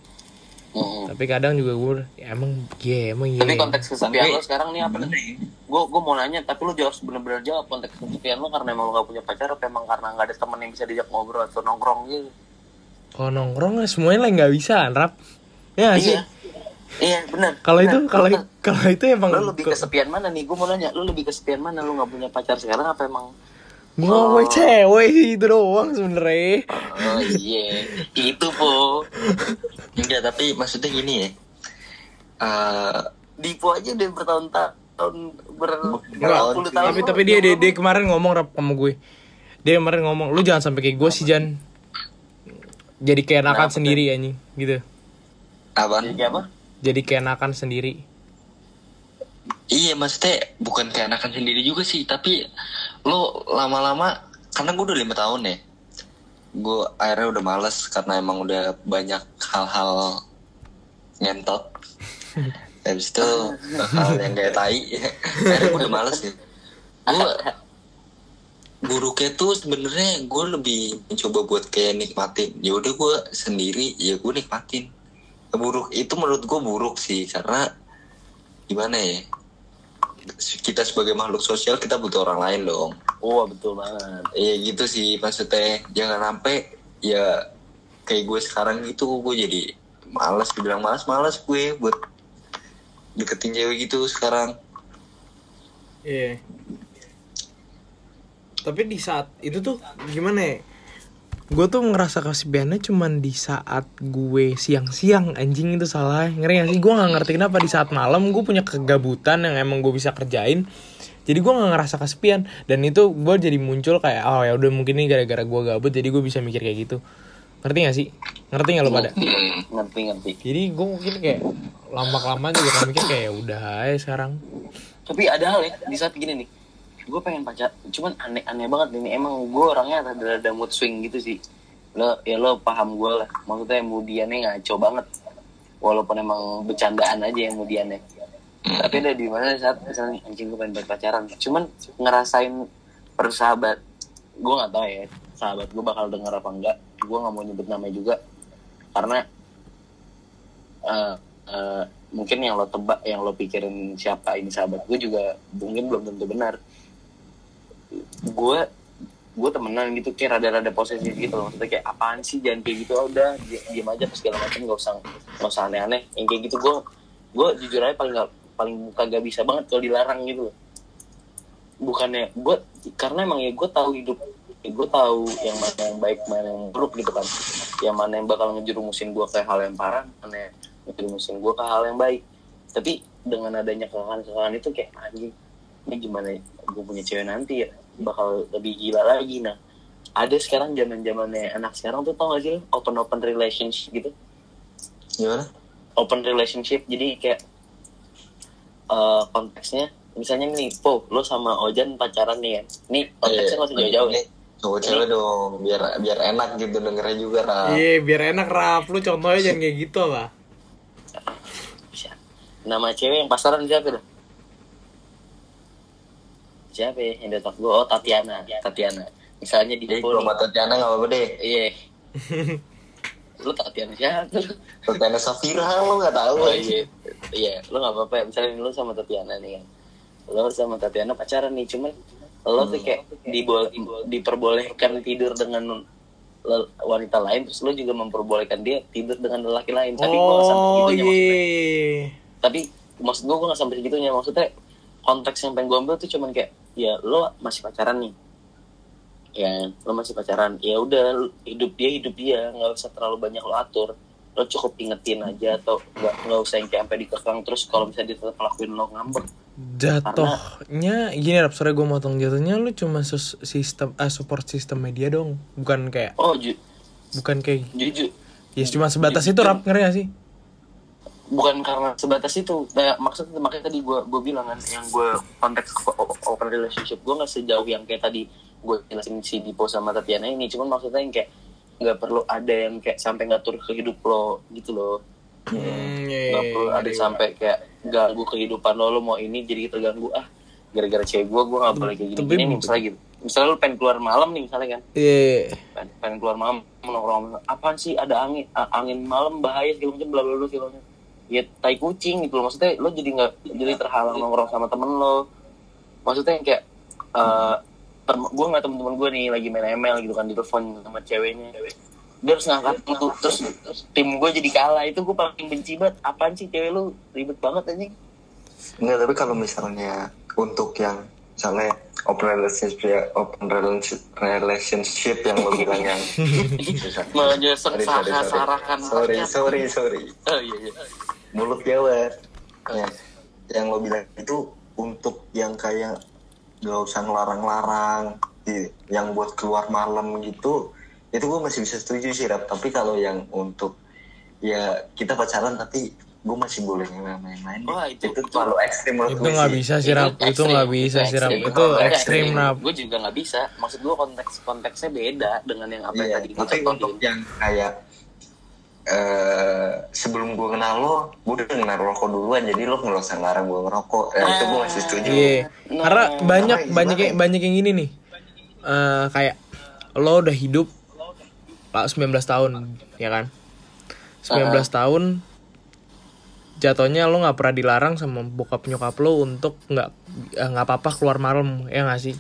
Mm-mm. tapi kadang juga gue ya, emang iya emang iya. Tapi konteks kesepian Tapi- lo sekarang nih apa nih? Gue gue mau nanya, tapi lo harus bener-bener jawab. Konteks kesepian lo karena emang lo gak punya pacar apa emang karena nggak ada temen yang bisa diajak ngobrol atau nongkrong gitu? kalau nongkrong semuanya lah nggak bisa rap ya nggak sih Iya, bener. kalau itu kalau kalau itu emang lo lebih kesepian mana nih? Gue mau nanya, lo lebih kesepian mana? Lo nggak punya pacar sekarang apa emang? gue mau cewek itu doang sebenernya Oh iya, itu po. Enggak, tapi maksudnya gini ya. Eh, Dipo aja udah bertahun-tahun ber berpuluh tahun. tapi tapi dia, dia dia kemarin ngomong rap sama gue. Dia kemarin ngomong, lu jangan sampai kayak gue sih Jan. Jadi keenakan Kenapa, sendiri anjing, gitu. apaan? Jadi apa? Jadi keenakan sendiri. Iya maksudnya bukan keenakan sendiri juga sih Tapi lo lama-lama Karena gue udah lima tahun ya Gue akhirnya udah males Karena emang udah banyak hal-hal Ngentot. Habis itu hal yang kayak tai Akhirnya gue udah males ya. Gue Buruknya tuh sebenarnya gue lebih mencoba buat kayak nikmatin. Ya udah gue sendiri ya gue nikmatin buruk itu menurut gue buruk sih karena gimana ya kita sebagai makhluk sosial kita butuh orang lain dong Oh betul banget. ya gitu sih maksudnya jangan sampai ya kayak gue sekarang gitu gue jadi malas dibilang malas malas gue buat deketin cewek gitu sekarang Iya. Tapi di saat itu tuh gimana ya? Gue tuh ngerasa kesepiannya cuman di saat gue siang-siang anjing itu salah Ngeri gak sih? Gue gak ngerti kenapa di saat malam gue punya kegabutan yang emang gue bisa kerjain Jadi gue gak ngerasa kesepian Dan itu gue jadi muncul kayak Oh ya udah mungkin ini gara-gara gue gabut jadi gue bisa mikir kayak gitu Ngerti gak sih? Ngerti gak lo pada? Ngerti ngerti. Jadi gue mungkin kayak lama-kelamaan juga kan mikir kayak "Ya udah aja sekarang Tapi ada hal ya di saat gini nih. Gue pengen pacar, cuman aneh-aneh banget ini. Emang gue orangnya ada ada mood swing gitu sih. Lo ya lo paham gue lah. Maksudnya mudiannya ngaco banget. Walaupun emang bercandaan aja yang mudiannya. Tapi ada di mana saat misalnya anjing gue pengen pacaran. Cuman ngerasain persahabat. Gue nggak tahu ya sahabat gue bakal denger apa enggak. Gue nggak mau nyebut namanya juga karena eh, eh, mungkin yang lo tebak yang lo pikirin siapa ini sahabat gue juga mungkin belum tentu benar gue gue temenan gitu kayak rada-rada posesif gitu loh. Maksudnya kayak apaan sih jangan kayak gitu oh, udah di- diem aja pas segala macam gak usah gak usah aneh-aneh. Yang kayak gitu gue gue jujur aja paling gak paling kagak bisa banget kalau dilarang gitu bukannya gue karena emang ya gue tahu hidup gue tahu yang mana yang baik mana yang buruk gitu kan. Yang mana yang bakal ngejerumusin gue ke hal yang parah mana yang ngejerumusin gue ke hal yang baik. Tapi dengan adanya kesalahan-kesalahan itu kayak anjing ini gimana gue punya cewek nanti ya bakal lebih gila lagi. Nah ada sekarang zaman zamannya anak sekarang tuh tau gak sih open open relationship gitu. Gimana? Open relationship jadi kayak eh, konteksnya misalnya nih po lo sama Ojan pacaran nih ya. Nih konteksnya nggak usah jauh-jauh ya. Cowok cewek dong biar biar enak gitu dengernya juga Raf. Iya biar enak rap lu contohnya jangan kayak gitu lah nama cewek yang pasaran siapa tuh siapa ya? Yang di otak gue oh Tatiana. Tatiana. Misalnya di jadi kalau sama Tatiana nggak apa-apa deh. Iya. Lu Tatiana siapa lu Tatiana Safira lo nggak tahu. Oh iya. Iya lu nggak apa-apa. Misalnya lu sama Tatiana nih kan. Lu sama Tatiana pacaran nih cuman lo tuh kayak dibol- diperbolehkan tidur dengan wanita lain terus lo juga memperbolehkan dia tidur dengan lelaki lain. Tapi gua nggak sampai Oh segitunya maksudnya. iya. Tapi maksud gue gue gak sampai segitunya. Maksudnya konteks yang pengen gue ambil tuh cuman kayak ya lo masih pacaran nih? Ya lo masih pacaran. Ya udah hidup dia hidup dia. Nggak usah terlalu banyak lo atur. Lo cukup ingetin aja atau nggak nggak usah yang kayak sampai dikekang. Terus kalau misalnya dia tetap ngelakuin lo ngambek. Jatuhnya gini rap sore gue motong. Jatuhnya lu cuma sus- sistem eh, support sistem media dong. Bukan kayak oh ju bukan kayak jujur. Ya cuma sebatas itu rap ngerti gak sih bukan karena sebatas itu. Kayak maksud makanya tadi gue gue bilang kan yang gue konteks open relationship gue nggak sejauh yang kayak tadi gue jelasin si Dipo sama Tatiana ini. Cuman maksudnya yang kayak nggak perlu ada yang kayak sampai ngatur ke hidup lo gitu loh. Hmm, iya, nggak iya, perlu iya. ada sampai kayak ganggu kehidupan lo lo mau ini jadi terganggu ah gara-gara cewek gue gue nggak boleh kayak gini, gini nih misalnya gitu. Misalnya lo pengen keluar malam nih misalnya kan. Iya. pengen, pengen keluar malam nongkrong. Apaan sih? Ada angin angin malam bahaya segala macam bla bla bla segala macam ya tai kucing gitu loh. Maksudnya lo jadi nggak jadi terhalang nongkrong sama temen lo. Maksudnya yang kayak eh gue nggak temen-temen gue nih lagi main ML gitu kan di telepon sama ceweknya. Dia harus ngangkat tuh terus, terus tim gue jadi kalah. Itu gue paling benci banget. Apaan sih cewek lu? Ribet banget anjing. Enggak, tapi kalau misalnya untuk yang misalnya open relationship ya, open relationship, yang lo bilang yang menyesek Sorry, sorry, sorry. sarahkan sorry sorry sorry. Oh iya iya mulut Jawa ya, yang lo bilang itu untuk yang kayak gak usah ngelarang-larang yang buat keluar malam gitu itu gue masih bisa setuju sih Rap. tapi kalau yang untuk ya kita pacaran tapi gue masih boleh main-main. Wah, itu- itu itu- terlalu ekstrim menurut Itu gue nggak bisa sih, Rap. Itu nggak bisa sih, Rap. Itu ekstrim, Rap. gue juga nggak bisa. Maksud gue konteks konteksnya beda dengan yang apa yang Iya, tadi tapi untuk yang kayak eh sebelum gue kenal lo, gue udah kenal rokok duluan, jadi lo nggak usah ngarang gue ngerokok. Ya, itu gue masih setuju. Iya. Nah, Karena banyak karena banyak yang ya? banyak yang gini nih. Eh kayak lo udah hidup lah 19 tahun, ya kan? 19 tahun jatuhnya lo nggak pernah dilarang sama bokap nyokap lo untuk nggak eh, nggak apa-apa keluar malam ya nggak sih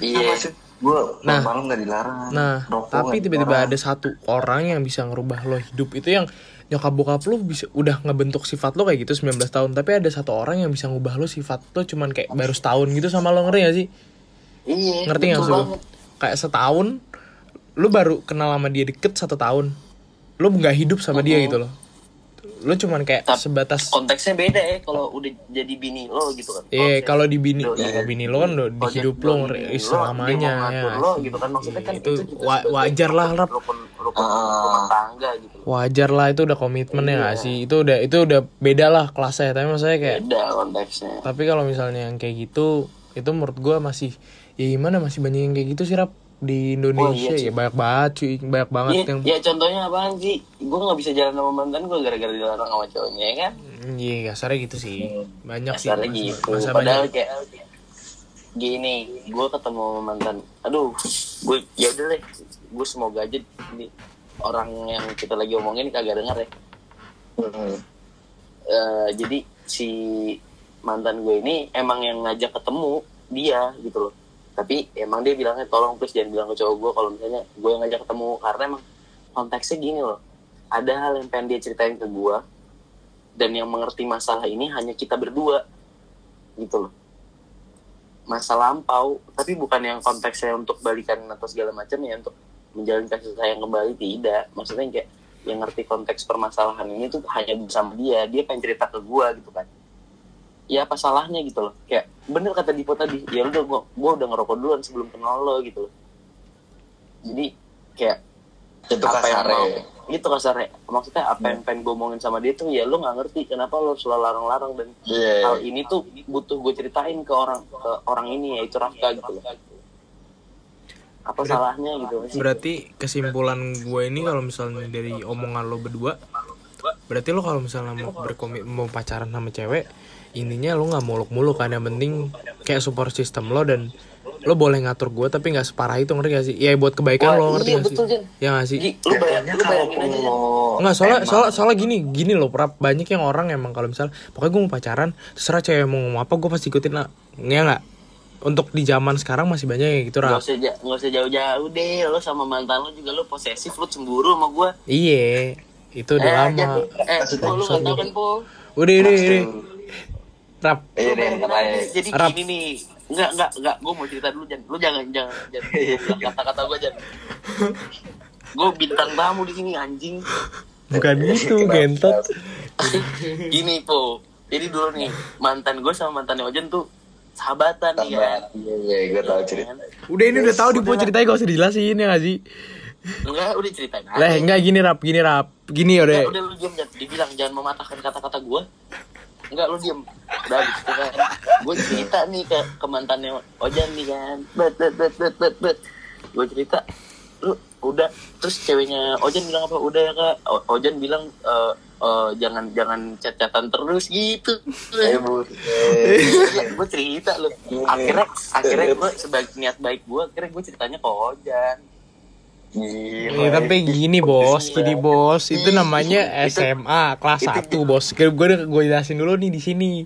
Iya, maksud gue Nah. malam nggak dilarang. nah Rokok tapi tiba-tiba ada satu orang yang bisa ngerubah lo hidup. Itu yang nyokap bokap lo bisa udah ngebentuk sifat lo kayak gitu 19 tahun. Tapi ada satu orang yang bisa ngubah lo sifat lo cuman kayak baru setahun gitu sama lo ngerti gak sih? Iya ngerti gak sih lo? kayak setahun lu baru kenal sama dia deket satu tahun. Lu nggak hidup sama dia gitu loh lu cuman kayak Tap- sebatas konteksnya beda ya kalau udah jadi bini lo gitu kan Iya, kalau di bini, Lo- kalau bini lo kan udah di hidup lo lo lo, selamanya ya. lo gitu kan maksudnya kan Itu wa- sebagai wajar lah, Rap. rukun Ah. rumah tangga gitu. Wajar lah itu udah komitmen ya Iya. gak sih? Itu udah itu udah beda lah kelasnya. Tapi maksudnya kayak beda konteksnya tapi kalau misalnya yang kayak gitu itu menurut gua masih ya gimana masih banyak yang kayak gitu sih rap di Indonesia Oh, iya, ya banyak banget cuy banyak banget Iya, yang ya contohnya apaan sih? Gue nggak bisa jalan sama mantan gue gara-gara dilarang sama cowoknya ya kan? Hmm, iya kasarnya gitu sih banyak sih Dasarnya masa- gitu. masa Padahal banyak kayak gini, gue ketemu sama mantan. Aduh, gue ya udah deh. Gue semoga aja ini orang yang kita lagi omongin kagak denger ya. Hmm. Eh, jadi si mantan gue ini emang yang ngajak ketemu dia gitu loh. Tapi emang dia bilangnya tolong please jangan bilang ke cowok gue kalau misalnya gue yang ngajak ketemu karena emang konteksnya gini loh. Ada hal yang pengen dia ceritain ke gue dan yang mengerti masalah ini hanya kita berdua gitu loh. Masa lampau, tapi bukan yang konteksnya untuk balikan atau segala macam ya untuk menjalin kasih sayang kembali tidak. Maksudnya kayak yang ngerti konteks permasalahan ini tuh hanya bersama dia, dia pengen cerita ke gua gitu kan. Ya apa salahnya gitu loh. Kayak bener kata Dipo tadi, ya udah gua, gua udah ngerokok duluan sebelum kenal lo gitu loh. Jadi kayak Itu apa yang kasarnya. mau itu kasarnya maksudnya apa yang pengen gue omongin sama dia tuh ya lu nggak ngerti kenapa lo selalu larang-larang dan Iya. hal ini tuh butuh gue ceritain ke orang ke orang ini yaitu Rafka gitu loh apa salahnya gitu sih berarti kesimpulan gue ini kalau misalnya dari omongan lo berdua berarti lo kalau misalnya mau berkomit mau pacaran sama cewek intinya lo nggak muluk-muluk kan yang penting kayak support system lo dan lo boleh ngatur gue tapi nggak separah itu ngerti gak sih ya buat kebaikan Wah, lo ngerti iya, gak sih betul, Jen. ya gak sih lu bayangin lu bayangin aja Jen. Enggak, soalnya, soalnya, soalnya gini, gini loh, Prap. Banyak yang orang emang kalau misal, pokoknya gue mau pacaran, terserah cewek mau ngomong apa, gue pasti ikutin lah. Ya nggak? Untuk di zaman sekarang masih banyak yang gitu, nggak Rap. usah ja- nggak usah jauh-jauh deh lo sama mantan lo juga lo posesif lo cemburu sama gue Iya, itu udah lama. eh Po, lu nggak tahu kan po Udah, udah, udah. Rap, Iya, bayangin makanya. aja. jadi gini nih Enggak, enggak, enggak. Gue mau cerita dulu, Jan. Lu jangan, jangan, jangan. Kata-kata gue, Jan. Gue bintang tamu di sini, anjing. bukan gitu, gentot. Gini, Po. Jadi dulu nih, mantan gue sama mantannya Ojan tuh sahabatan nih kan. Iya, iya, gue tahu cerita. Udah ini udah tahu di po ceritanya gak usah dijelasin ya gak sih? enggak udah ceritain aja Lah enggak gini rap, gini rap. Gini udah. udah lu jangan dibilang jangan mematahkan kata-kata gue enggak lu diem. Udah gitu kan. Gue cerita nih ke, ke mantannya Ojan nih kan. Bet bet bet bet bet bet. Gue cerita lu udah. Terus ceweknya Ojan bilang apa? Udah ya kak. O- Ojan bilang eh, eh, jangan jangan chat-chatan terus gitu. Gue cerita lu akhirnya akhirnya gue sebagai niat baik gue akhirnya gue ceritanya ke Ojan Ya, tapi gini bos, gini bos, itu namanya SMA kelas itu- 1 bos. Gue udah gue jelasin dulu nih di sini,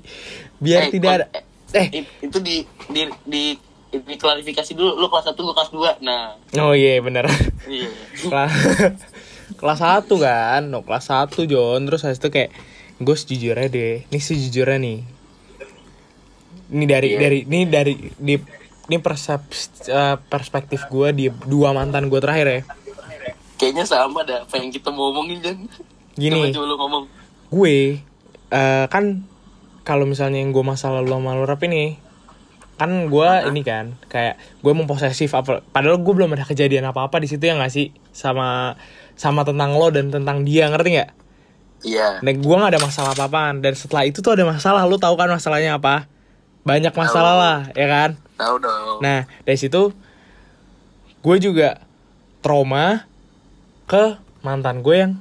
biar Eh, tidak ada. Eh, itu di di di di klarifikasi dulu lu kelas 1 gue kelas 2 nah oh iya bener. iya kelas kelas 1 kan, no kelas 1 John. Terus habis itu kayak gue sejujurnya deh, ini sejujurnya nih. Ini dari Iya. dari ini dari di ini persep, eh, perspektif gue di dua mantan gue terakhir ya. kayaknya sama dah apa yang kita mau omongin Jan Gini. coba, coba lu ngomong gue eh, kan kalau misalnya yang gue masalah lu sama lu rap ini kan gue ini kan kayak gue memposesif apa padahal gue belum ada kejadian apa apa di situ ya nggak sih sama sama tentang lo dan tentang dia ngerti nggak? iya Nah gue nggak ada masalah apa apaan dan setelah itu tuh ada masalah lu tahu kan masalahnya apa? Banyak masalah lah ya kan? Tahu dong. Nah dari situ gue juga trauma ke mantan gue yang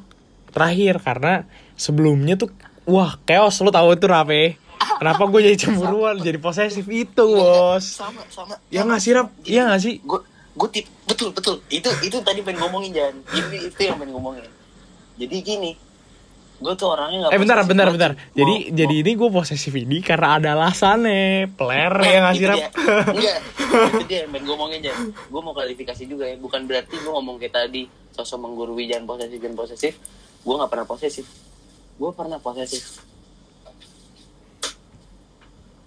terakhir karena sebelumnya tuh wah chaos. Lu tahu itu rape kenapa gue jadi cemburuan? Jadi posesif itu bos. Sama sama. Ya nggak sih rap? Iya nggak sih? Gue gue tip betul betul. Itu itu tadi pengen ngomongin Jan. Ini itu yang pengen ngomongin. Jadi gini gue tuh orangnya nggak eh bentar bentar banget. bentar. Sih. jadi Mau- jadi ini gue posesif ini karena ada alasannya. Peler ya nggak sih itu rap. enggak. Itu dia yang gue ngomongin Jan gue mau klarifikasi juga ya. Bukan berarti gue ngomong kayak tadi sosok menggurui jangan posesif jangan posesif. Gue nggak pernah posesif. Gue pernah posesif.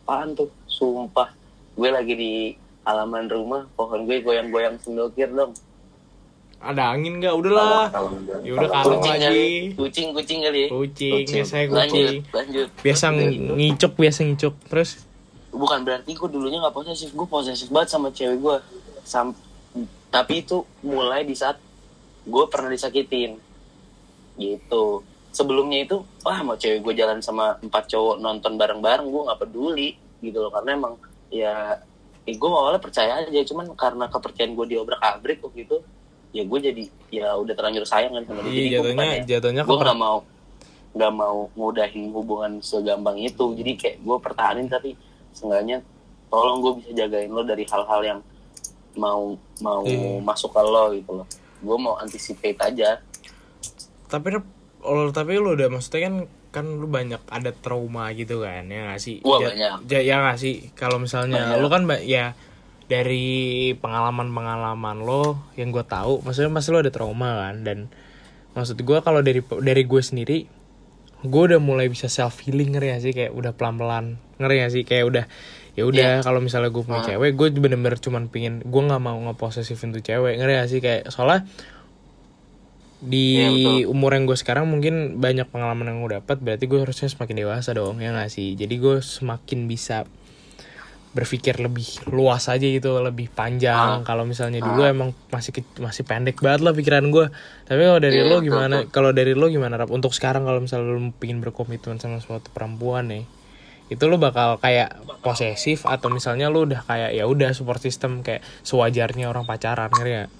Apaan tuh? Sumpah. Gue lagi di halaman rumah pohon gue goyang-goyang sendokir dong ada angin nggak? Udahlah. Ya udah kalem kucing lagi. kali. Kucing kucing kali. Ya kucing. Biasanya lanjut kucing. lanjut. Biasa ng- ngicuk biasa ngicuk terus? Bukan berarti gue dulunya nggak posesif. Gue posesif banget sama cewek gue Sam tapi itu mulai di saat gue pernah disakitin. Gitu. Sebelumnya itu wah mau cewek gue jalan sama empat cowok nonton bareng-bareng gue nggak peduli gitu loh. Karena emang ya eh, gue awalnya percaya aja. Cuman karena kepercayaan gue diobrak abrik waktu itu ya gue jadi ya udah terlanjur sayang kan sama dia iya Jadi jatuhnya bukannya- jatuhnya gue nggak mau nggak mau ngudahin hubungan segampang itu jadi kayak gue pertahanin tapi seenggaknya tolong gue bisa jagain lo dari hal-hal yang mau mau Iya. masuk ke lo gitu loh gue mau anticipate aja tapi lo tapi lu udah maksudnya kan kan lu banyak ada trauma gitu kan ya gak sih Wah, Ja- banyak. ja- ya gak sih kalau misalnya Banyak. lu kan ya dari pengalaman pengalaman lo yang gue tahu maksudnya pasti lo ada trauma kan dan maksud gue kalau dari dari gue sendiri gue udah mulai bisa self healing ngeri gak sih? Kayak udah pelan pelan ngeri gak sih? Kayak udah ya udah kalau misalnya gue punya Ah. cewek gue bener-bener cuman pingin gue nggak mau ngeposesifin tuh cewek ngeri gak sih? Kayak soalnya di Iya, betul. umur yang gue sekarang mungkin banyak pengalaman yang gue dapat berarti gue harusnya semakin dewasa dong ya gak sih? Jadi gue semakin bisa berpikir lebih luas aja gitu lebih panjang Ah. kalau misalnya dulu emang masih masih pendek banget lah pikiran gue tapi kalau dari Iya, lo gimana kalau dari lo gimana Rap? untuk sekarang kalau misalnya lo pengen berkomitmen sama suatu perempuan nih itu lo bakal kayak posesif atau misalnya lo udah kayak ya udah support system kayak sewajarnya orang pacaran ngerti gak?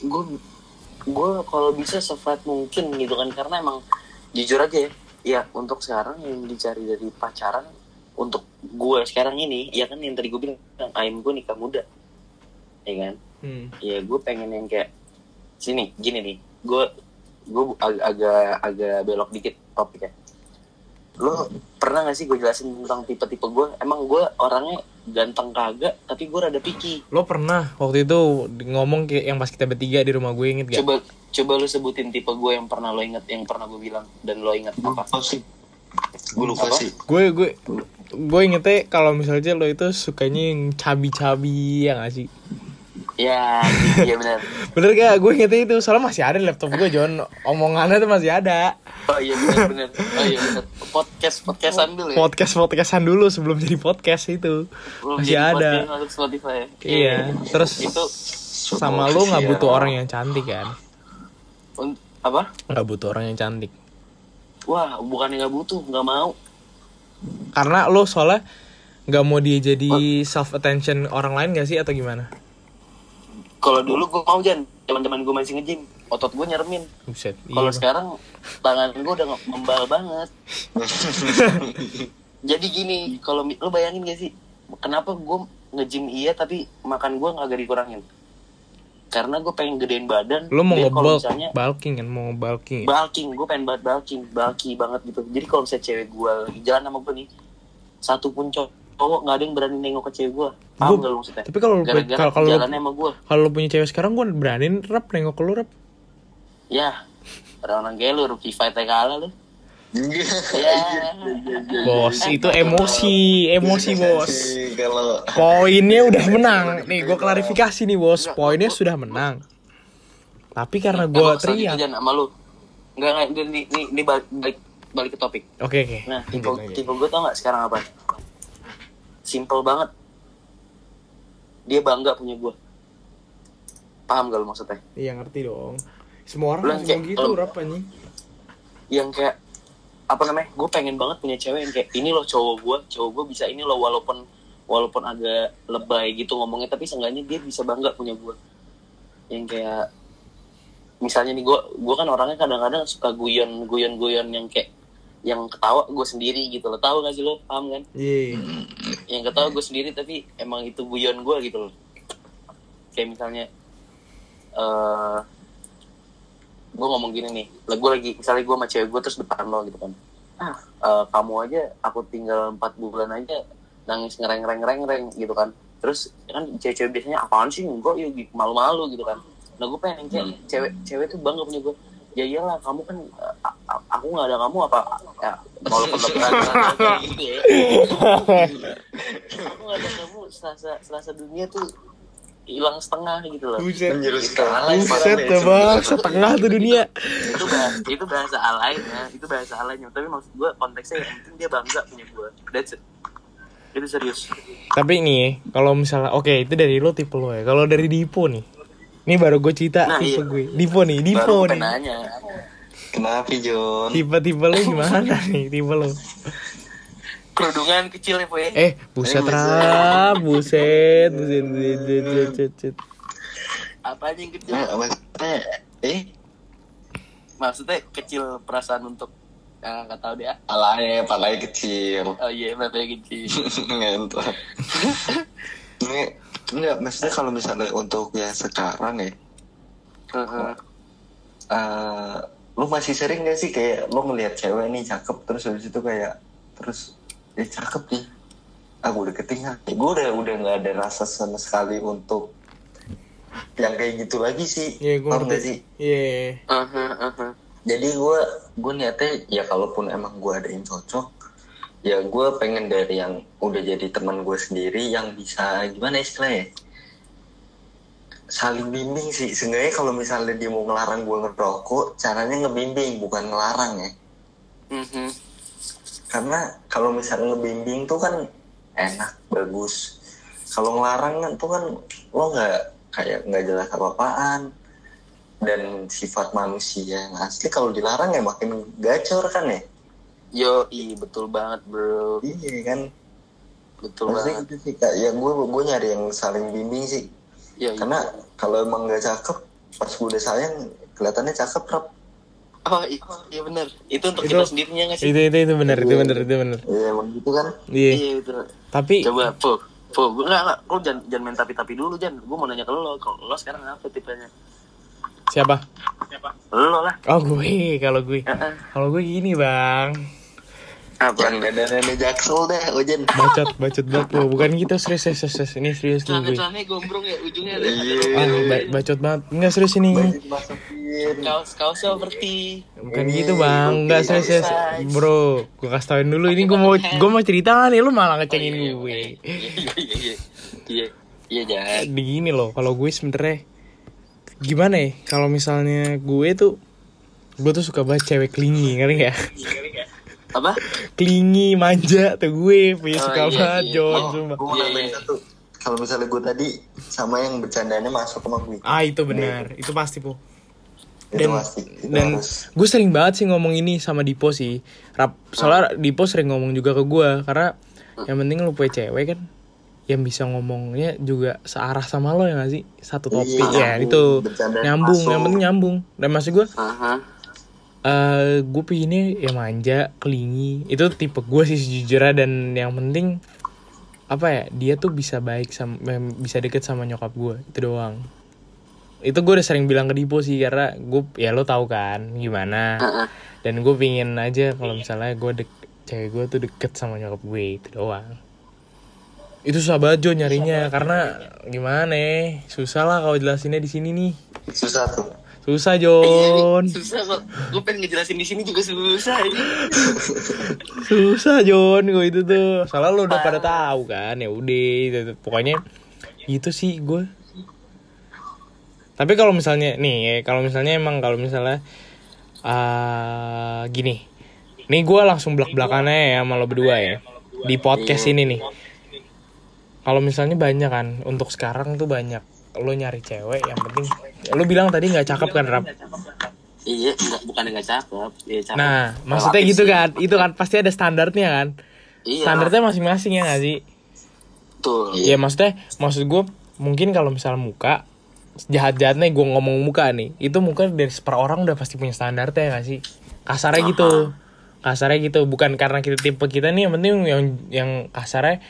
gue gue kalau bisa seflat mungkin gitu kan karena emang jujur aja ya ya untuk sekarang yang dicari dari pacaran untuk gue sekarang ini ya kan yang tadi gue bilang aim gue nikah muda ya kan Hmm. ya gue pengen yang kayak sini gini nih gue gue ag- agak agak belok dikit topiknya lo pernah gak sih gue jelasin tentang tipe-tipe gue emang gue orangnya ganteng kagak tapi gue rada picky Lo pernah waktu itu ngomong kayak yang pas kita bertiga di rumah gue inget gak? coba coba lu sebutin tipe gue yang pernah lo inget yang pernah gue bilang dan lo inget apa. Gue lupa Apa? sih. Gue gue gue ingetnya kalau misalnya lo itu sukanya yang cabi-cabi ya gak sih? ya iya benar. Bener gak? Gue ingetnya itu. Soalnya masih ada di laptop gue John Omongannya tuh masih ada. Oh iya benar benar. Oh iya benar. Podcast podcastan dulu ya. Podcast podcastan dulu sebelum jadi podcast itu. Belum Masih jadi ada. podcast Spotify ya. Iya. Terus itu sama lu nggak butuh orang yang cantik kan? Apa? Nggak butuh orang yang cantik. Wah bukannya nggak butuh nggak mau karena lo soalnya nggak mau dia jadi self attention orang lain gak sih atau gimana? Kalau dulu gue mau jan. Teman-teman gue masih nge-gym. Otot gue nyeremin. Buset kalau iya. sekarang tangan gue udah membal banget. Jadi gini kalau lo bayangin gak sih? Kenapa gue nge-gym iya tapi makan gue nggak dikurangin karena gue pengen gedein badan lo mau ngebulk misalnya bulking kan mau bulking ya? bulking gue pengen banget bulking bulky banget gitu. Jadi kalau misalnya cewek gue lagi jalan sama gue nih satu pun cowok nggak ada yang berani nengok ke cewek gue paham Gua- gak lo maksudnya? tapi kalau lu- kalau- kalau lu- sama gue kalau punya cewek sekarang gue berani rep nengok ke lu rep. Ya. Orang kayak lu rookie fight kalah lu bos itu emosi emosi bos. Poinnya udah menang. Nih gue klarifikasi nih bos. Poinnya sudah menang. Tapi karena gue teriak. Jan, sama lu? Nggak nggak ini, ini, balik, balik balik ke topik. Oke oke. Nah tipe tipe gue tau nggak sekarang apa? Simple banget. Dia bangga punya gue paham gak lu maksudnya? Iya ngerti dong. Semua orang Lu langsung kayak- gitu lu- rap anjing. Yang kayak apa namanya gue pengen banget punya cewek yang kayak ini loh cowok gue cowok gue bisa ini loh walaupun walaupun agak lebay gitu ngomongnya tapi seenggaknya dia bisa bangga punya gue yang kayak misalnya nih gue gue kan orangnya kadang-kadang suka guyon guyon guyon yang kayak yang ketawa gue sendiri gitu loh. Tahu gak sih lo? Paham kan? Iya. Yang ketawa gue sendiri tapi emang itu guyon gue gitu loh. Kayak misalnya eh gue ngomong gini nih lah gue lagi misalnya gue sama cewek gue terus depan lo gitu kan. Ah. Eh, kamu aja aku tinggal empat bulan aja nangis ngereng ngereng ngereng ngereng gitu kan. Terus kan cewek-cewek biasanya apaan sih enggak ya gitu, malu-malu gitu kan. Nah gue pengen kayak cewek cewek tuh bangga punya gue ya iyalah kamu kan eh, aku nggak ada kamu apa ya walaupun lebaran kayak gitu ya. Aku nggak ada kamu selasa selasa dunia tuh hilang setengah gitu loh. Buset. Menjurus ke alay buset ya bang. setengah tuh dunia. Itu bahasa itu bahasa alainya itu bahasa alainya tapi maksud gue konteksnya yang penting dia bangga punya gue that's it. Itu serius. Tapi nih kalau misalnya oke itu dari lo tipe lo ya. Kalau dari Dipo nih ini baru gue cerita Nah, tipe iya. gue Dipo nih Dipo baru nih. nanya Kenapa John? tipe-tipe lo gimana nih tipe lo kerudungan kecil ya po ya eh buset Eh, rap buset buset buset buset buset, buset. apa aja yang kecil Nah, maksudnya eh maksudnya kecil perasaan untuk ah, nggak tahu deh ah. alay, palai kecil. oh iya matanya kecil Ngentot. Ini enggak maksudnya kalau misalnya untuk yang sekarang ya, Heeh. eh lu masih sering gak sih kayak lu ngelihat cewek nih cakep terus habis itu kayak terus eh cakep nih aku udah ketinggalan. Gue udah udah nggak ada rasa sama sekali untuk yang kayak gitu lagi sih. Iya gue ngerti. sih? Iya Heeh, heeh. jadi gue gue niatnya ya kalaupun emang gue ada yang cocok ya gue pengen dari yang udah jadi teman gue sendiri yang bisa gimana istilahnya? Saling bimbing sih. Sebenarnya kalau misalnya dia mau ngelarang gue ngerokok caranya ngebimbing bukan ngelarang ya. Mhm. Karena kalau misalnya ngebimbing tuh kan enak bagus. Kalau ngelarang kan tuh kan lo nggak kayak nggak jelas apa-apaan. Dan sifat manusia yang asli kalau dilarang ya makin gacor kan ya? Yo i betul banget bro. Iya kan? Betul maksudnya banget. gitu sih kak. Ya gue gue nyari yang saling bimbing sih. I. karena kalau emang nggak cakep pas gue udah sayang kelihatannya cakep rap oh iya benar itu untuk Itu- kita sendirinya nggak sih? itu itu itu benar itu benar itu benar iya emang gitu kan? Iya. Iya itu. Tapi coba po po gue nggak nggak lo jangan jangan main tapi tapi dulu jangan gue mau nanya ke lo kalau lo sekarang apa tipenya? Siapa? Lo lah. Oh gue kalau gue. Heeh. kalau gue gini bang apa? Yang dandanannya jaksel deh ojen bacot bacot banget. Lo bukan gitu serius serius serius, ini serius nih gue. celananya gombrong ya ujungnya ada. Iya. ah ba- bacot banget. Enggak serius ini. Kaos kaosnya seperti bukan Ini, gitu bang. Enggak serius serius. bro gue kasih tauin dulu. Ini gue mau gue mau cerita nih? Lu malah ngecengin gue. iya iya. Iya iya iya. Jangan di gini loh kalau gue sebenernya gimana ya? Kalau misalnya gue tuh gue tuh suka banget cewek clingy ngerti ya apa? Clingy manja tuh gue punya Oh, suka iya, banget iya, John iya. sumpah. gue Iya, iya. satu. Kalau misalnya gue tadi sama yang bercandanya masuk sama gue ah itu benar. Itu pasti po itu dan pasti. Dan gue sering banget sih ngomong ini sama Dipo sih. Rap, soalnya Dipo sering ngomong juga ke gue karena yang penting lu punya cewek kan yang bisa ngomongnya juga searah sama lo ya gak sih? Satu topik Iya, ya nyambung. itu. Nyambung masuk. yang penting nyambung. Dan maksud gue. Eh gue pinginnya ya manja kelingi. Itu tipe gue sih sejujurnya. Dan yang penting apa ya dia tuh bisa baik sama bisa deket sama nyokap gue itu doang. Itu gue udah sering bilang ke Dipo sih karena gue ya lo tahu kan gimana. Dan gue pingin aja kalau misalnya gue dek cewek gue tuh deket sama nyokap gue itu doang. Itu susah banget Jo nyarinya. Karena gimana ya susah lah kalau jelasinnya di sini nih. Susah tuh susah Iya, Jon. Susah kok. Gue pengen ngejelasin di sini juga susah ini. susah Jon gue itu tuh. Soalnya lo udah pada tahu kan ya udah itu- pokoknya gitu sih gue tapi kalau misalnya nih ya, kalau misalnya emang kalau misalnya ah gini. Nih gue langsung belak belakannya ya sama lo berdua ya di podcast ini nih. Kalau misalnya banyak kan untuk sekarang tuh banyak lo nyari cewek yang penting lo bilang tadi nggak cakep kan rap Iya, enggak bukan enggak cakep. Iya, cakep. nah maksudnya gitu sih. kan itu kan pasti ada standarnya kan Iya. standarnya masing-masing ya gak sih Betul. Iya maksudnya maksud gue mungkin kalau misalnya muka jahat-jahatnya gue ngomong muka nih itu muka dari per orang udah pasti punya standarnya ya gak sih kasarnya gitu kasarnya gitu bukan karena kita tipe kita nih yang penting yang yang kasarnya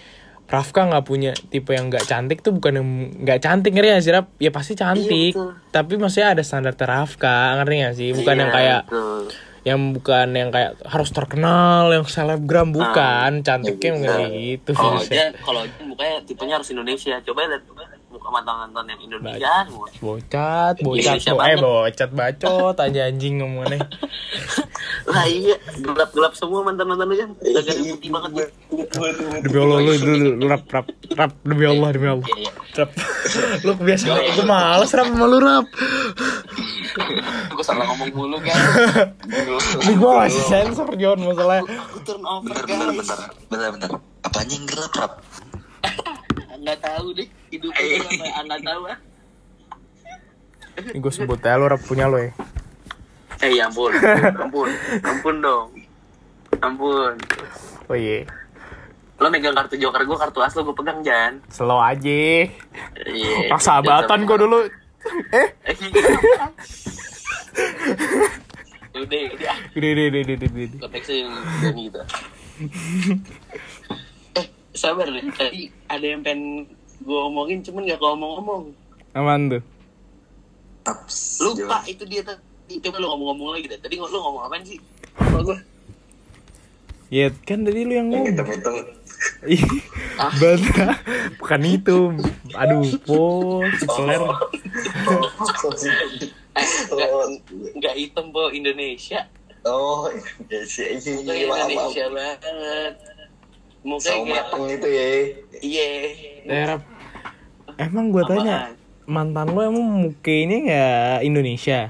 Rafka nggak punya tipe yang nggak cantik tuh bukan yang nggak cantik ngerti gak sih Raf? Ya pasti cantik, Iya, betul. tapi maksudnya ada standar Rafka ngerti gak sih? Bukan Iya, yang kayak betul. yang bukan yang kayak harus terkenal, yang selebgram bukan, cantiknya bisa. nggak gitu. Kalau aja, kalau mukanya tipenya harus Indonesia. Coba lihat muka mantan-mantan yang Indonesia semua. Bocat, bocat, Indonesia bo eh bocat, bacot aja anjing ngomongnya. Lah iya, gelap-gelap semua mantan-mantan lu kan. Udah gak putih banget ya. Demi Allah lu dulu rap rap rap demi Allah demi Allah. Iya, iya. Rap. lu kebiasaan gue males rap sama lu rap. Gue salah ngomong mulu kan. Ini gue masih sensor John masalahnya. Aku turn over bentar bentar guys. bentar bentar bentar apanya yang gelap rap Nggak tahu deh. Hidupnya gue apa nggak tahu ah. Ini gue sebut ya lu rap punya lu ya. Eh ya ampun, ampun, ampun dong. Ampun. Oh iya. Lo megang kartu joker gue, kartu as lo gue pegang Jan. Slow aja. Iya. Pas sahabatan gue dulu. Eh, udah, udah. udah udah udah udah udah. konteksnya yang yang gitu eh sabar deh. Tadi ada yang pengen gue omongin cuman gak ngomong-ngomong Aman tuh. Ups, lupa itu dia tadi. Coba lu ngomong-ngomong lagi deh. Tadi lu ngomong apaan sih? Lupa gue Ya kan tadi lu yang ngomong. hitam-hitam. Ih, Ah. Bata. Bukan itu. Aduh, po, seler. eh nggak nggak hitam po Indonesia. Oh iya sih iya iya maaf Indonesia banget kayak mateng itu ya. Iya. Rap. Emang gue tanya, mantan lo emang mukanya nggak Indonesia?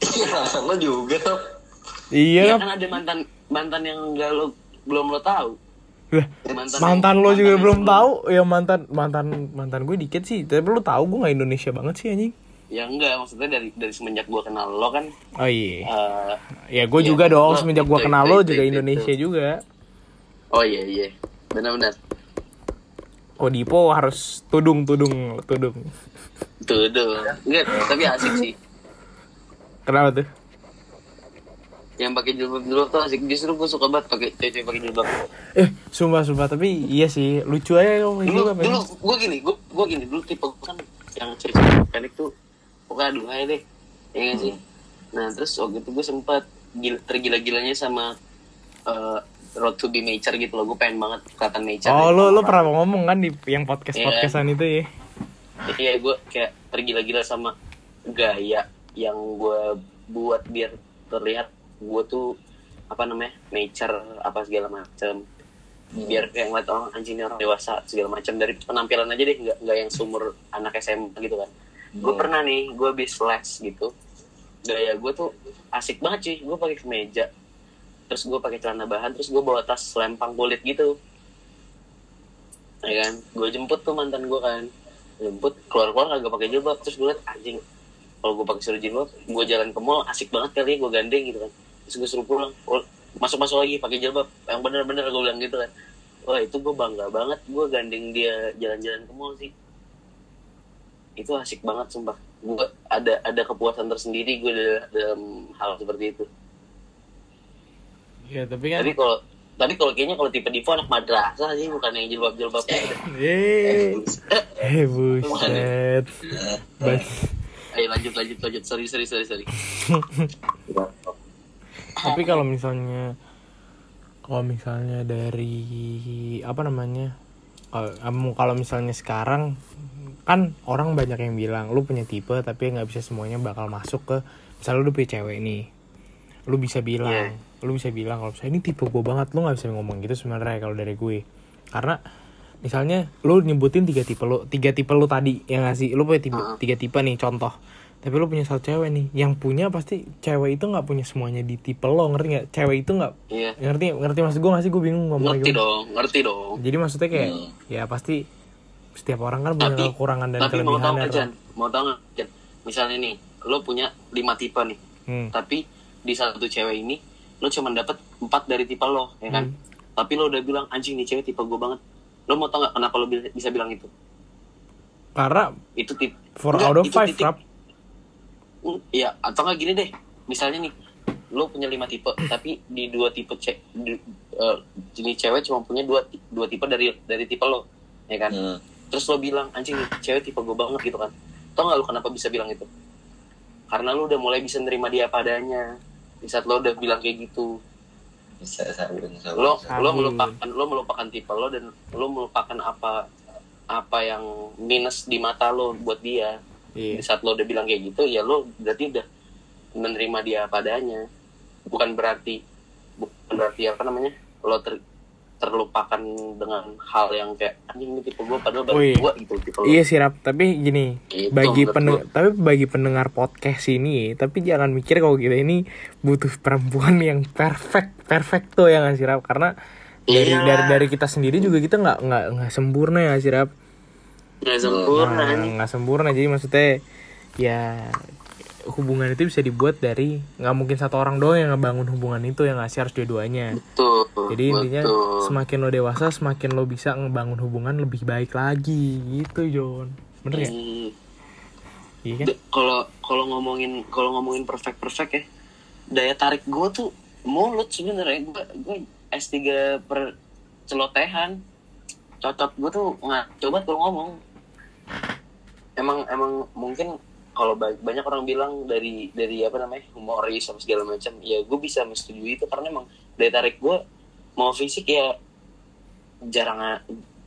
iya mantan lo juga Rap. Iya, ya kan ada mantan mantan yang enggak lo belum lo tahu. Lah, mantan, mantan lo mantan juga yang belum sebelum- tahu? Ya mantan mantan mantan gue dikit sih. Tapi lo tahu gue nggak Indonesia banget sih anjing. Ya enggak maksudnya dari dari semenjak gue kenal lo kan. Oh iya. Eh, ya gue Iya, juga dong. Semenjak gue kenal itu, lo itu, juga itu, Indonesia itu. juga oh iya iya. Benar-benar. Oh Dipo harus tudung tudung tudung. Tuh enggak tapi asik sih. Kenapa tuh? Yang pakai jilbab jilbab tuh asik. Justru gue suka banget pakai cewek pakai jilbab. Eh sumpah sumpah. Tapi iya sih lucu aja kalau dulu gitu dulu gue gini gue gue gini. Dulu tipe gue kan yang cewek pendek tuh pokoknya aduh aja deh. Ya nggak sih? Nah terus waktu itu gue sempat gila, tergila-gilanya sama eh, Road to be Nature gitu loh. Gue pengen banget kelihatan nature oh lo lo pernah ngomong kan di yang podcast Iya. podcastan itu ya? Jadi ya gue kayak tergila-gila sama gaya yang gue buat biar terlihat gue tuh apa namanya nature apa segala macam biar kayak ngeliat orang anjing orang dewasa segala macam dari penampilan aja deh nggak nggak yang sumur anak SMA gitu kan. Gue pernah nih gue habis les gitu. Gaya gue tuh asik banget sih. Gue pakai kemeja terus gue pakai celana bahan terus gue bawa tas lempang kulit gitu. Ya kan? Gue jemput tuh mantan gue kan. Jemput keluar keluar kagak pakai jilbab. Terus gue liat anjing kalau gue pakai suruh jilbab gue jalan ke mall asik banget kali ya gue gandeng gitu kan. Terus gue suruh pulang masuk masuk lagi pakai jilbab. Yang bener-bener gue bilang gitu kan. Wah itu gue bangga banget. Gue gandeng dia jalan-jalan ke mall sih. Itu asik banget sumpah. Gue ada ada kepuasan tersendiri gue dalam hal seperti itu ya tapi kan tapi kalau tapi kalau kayaknya kalau tipe Divo anak madrasah sih bukan yang jilbab jilbab eh eh buset. Bas- ayo lanjut lanjut lanjut. Sorry sorry sorry sorry. Tapi kalau misalnya kalau misalnya dari apa namanya kalau kamu- kalau misalnya sekarang kan orang banyak yang bilang lu punya tipe tapi nggak bisa semuanya bakal masuk ke misalnya lu punya cewek nih lu bisa bilang lu bisa bilang kalau misalnya ini tipe gue banget lu nggak bisa ngomong gitu sebenarnya kalau dari gue. Karena misalnya lu nyebutin tiga tipe lu tiga tipe lu tadi yang ngasih lu punya tipe, tiga tipe nih contoh. Tapi lu punya satu cewek nih yang punya pasti cewek itu nggak punya semuanya di tipe lo ngerti nggak? Cewek itu nggak iya. ngerti ngerti maksud gue nggak sih? Gue bingung ngomongnya ngerti gimana. dong ngerti dong. Jadi maksudnya kayak Hmm. ya pasti setiap orang kan punya Tapi- kekurangan dan tapi mau tau Jan? mau tau nggak misalnya nih lo punya lima tipe nih. Hmm. tapi di satu cewek ini lo cuma dapet empat dari tipe lo ya kan Hmm. tapi lo udah bilang anjing nih cewek tipe gue banget lo mau tau nggak kenapa lo bi- bisa bilang itu karena itu tip four Enggak, out of itu five titik- rap Iya, atau nggak gini deh. Misalnya nih, lo punya lima tipe, tapi di dua tipe cek di, eh, jenis cewek cuma punya dua dua tipe dari dari tipe lo, ya kan? Hmm. Terus lo bilang anjing nih, cewek tipe gue banget gitu kan? Tau nggak lo kenapa bisa bilang itu? Karena lo udah mulai bisa nerima dia padanya. Di saat lo udah bilang kayak gitu, bisa sabun sabun lo sabun. lo melupakan lo melupakan tipe lo dan lo melupakan apa apa yang minus di mata lo buat dia. Iya. Di saat lo udah bilang kayak gitu ya lo berarti udah menerima dia padanya bukan berarti bukan berarti apa namanya lo ter, terlupakan dengan hal yang kayak anjing ini tipe gue padahal baru Oh, iya. gua gitu tipe lo iya sih rap. Tapi gini Gitu, bagi pendengar tapi bagi pendengar podcast ini tapi jangan mikir kalau kita ini butuh perempuan yang perfect perfecto ya nggak sih rap? Karena dari Iya. dari dari kita sendiri juga kita nggak nggak nggak sempurna ya sih rap? Nggak sempurna Nah, nggak sempurna. Jadi maksudnya ya hubungan itu bisa dibuat dari nggak mungkin satu orang doang yang ngebangun hubungan itu yang ngasih harus dua-duanya. Betul jadi intinya betul. semakin lo dewasa semakin lo bisa ngebangun hubungan lebih baik lagi gitu John bener ya? Hmm. iya kan? Kalau kalau ngomongin kalau ngomongin perfect perfect ya daya tarik gue tuh mulut sebenarnya gue gue S3 per celotehan. Cocok gue tuh nggak coba kalau ngomong. Emang emang mungkin kalau ba- banyak orang bilang dari dari apa namanya humoris sama segala macam ya gue bisa menyetujui itu karena emang daya tarik gue mau fisik ya jarang ya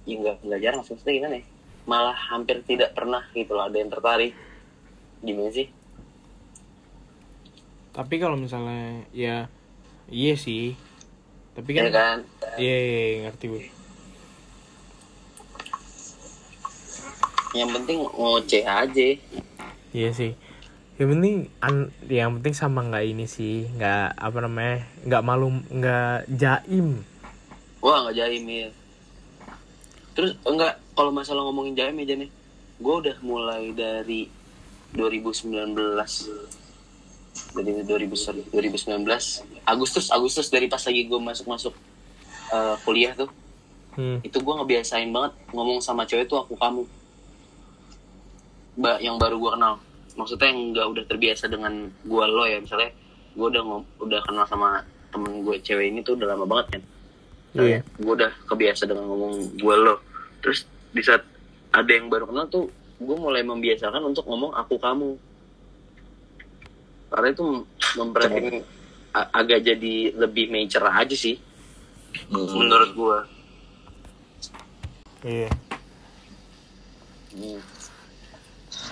nggak nggak jarang maksudnya gimana ya malah hampir tidak pernah gitu lah ada yang tertarik. Gimana sih? Tapi kalau misalnya ya iya sih. Tapi ya kan kan? iya iya, iya, ngerti gue yang penting ngoceh aja iya sih. Yang penting an yang penting sama nggak ini sih nggak apa namanya nggak malu nggak jaim. Wah nggak jaim ya terus enggak kalau masalah ngomongin jaim aja nih gue udah mulai dari 2019 dari 2000 sorry, 2019 Agustus Agustus dari pas lagi gue masuk masuk kuliah tuh. Hmm. itu gue ngebiasain banget ngomong sama cewek tuh aku kamu yang baru gue kenal. Maksudnya yang nggak udah terbiasa dengan gue lo ya. Misalnya gue udah udah kenal sama temen gue cewek ini tuh udah lama banget kan? Iya. gue udah kebiasa dengan ngomong gue lo. Terus di saat ada yang baru kenal tuh gue mulai membiasakan untuk ngomong aku kamu. Karena itu memperhatiin a- agak jadi lebih major aja sih. Hmm. menurut gue iya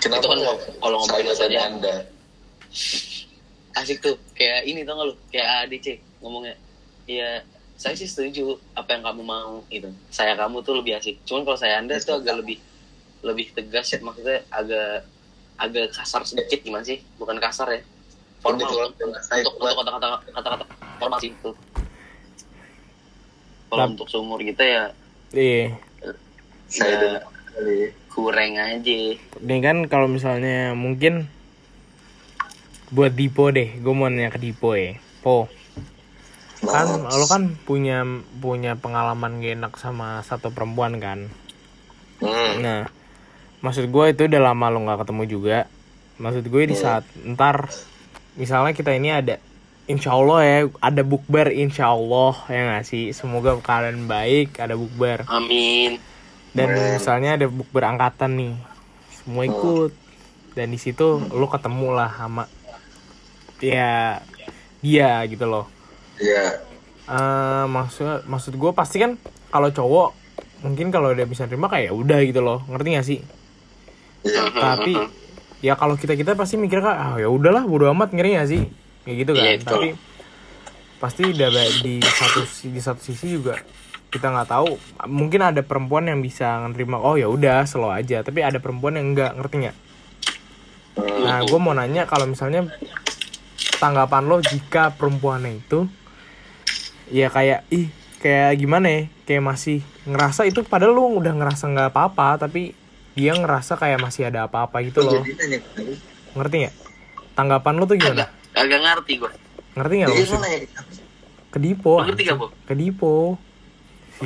Kenapa Itu kan kalau ngomongin saya masalah- anda? asik tuh kayak ini tau gak lu? Kayak ADC ngomongnya. Ya saya sih setuju apa yang kamu mau gitu. Saya kamu tuh lebih asik. Cuman kalau saya anda tuh agak lebih lebih tegas ya maksudnya agak agak kasar sedikit gimana sih? Bukan kasar ya. Formal. Untuk kata-kata kata-kata formal sih itu kalau untuk seumur kita ya iya. Saya Ya. Kurang aja Nih kan kalau misalnya mungkin buat Dipo deh, gue mau nanya ke Dipo ya. Po, kan Nah, lo kan punya punya pengalaman gak enak sama satu perempuan kan. hmm. Nah, maksud gue itu udah lama lo nggak ketemu juga. Maksud gue di saat ntar misalnya kita ini ada Insya Allah ya ada bukber Insya Allah ya nggak sih semoga kalian baik ada bukber amin dan misalnya ada bukber angkatan nih semua ikut. Dan di situ lo ketemu lah sama ya dia gitu loh. Iya. Eh maksud maksud gue pasti kan kalau cowok mungkin kalau udah bisa terima kayak ya udah gitu loh. Ngerti gak sih? Iya. tapi ya kalau kita kita pasti mikir kan ah ya udahlah bodo amat. Ngeri gak sih? Kayak gitu kan. Iya, betul. tapi pasti udah di satu di satu sisi juga kita nggak tahu. Mungkin ada perempuan yang bisa nerima oh ya udah slow aja. Tapi ada perempuan yang enggak ngerti nggak? Nah gue mau nanya kalau misalnya tanggapan lo jika perempuannya itu ya kayak ih kayak gimana ya? Kayak masih ngerasa itu padahal lo udah ngerasa nggak apa-apa tapi dia ngerasa kayak masih ada apa-apa gitu loh. ngerti nggak? Tanggapan lo tuh gimana? Agak ngerti gue ngerti nggak lo Jadi lu maksud? nanya ke aku. ke Dipo Lo ngerti gak, anjing. Po? ke Dipo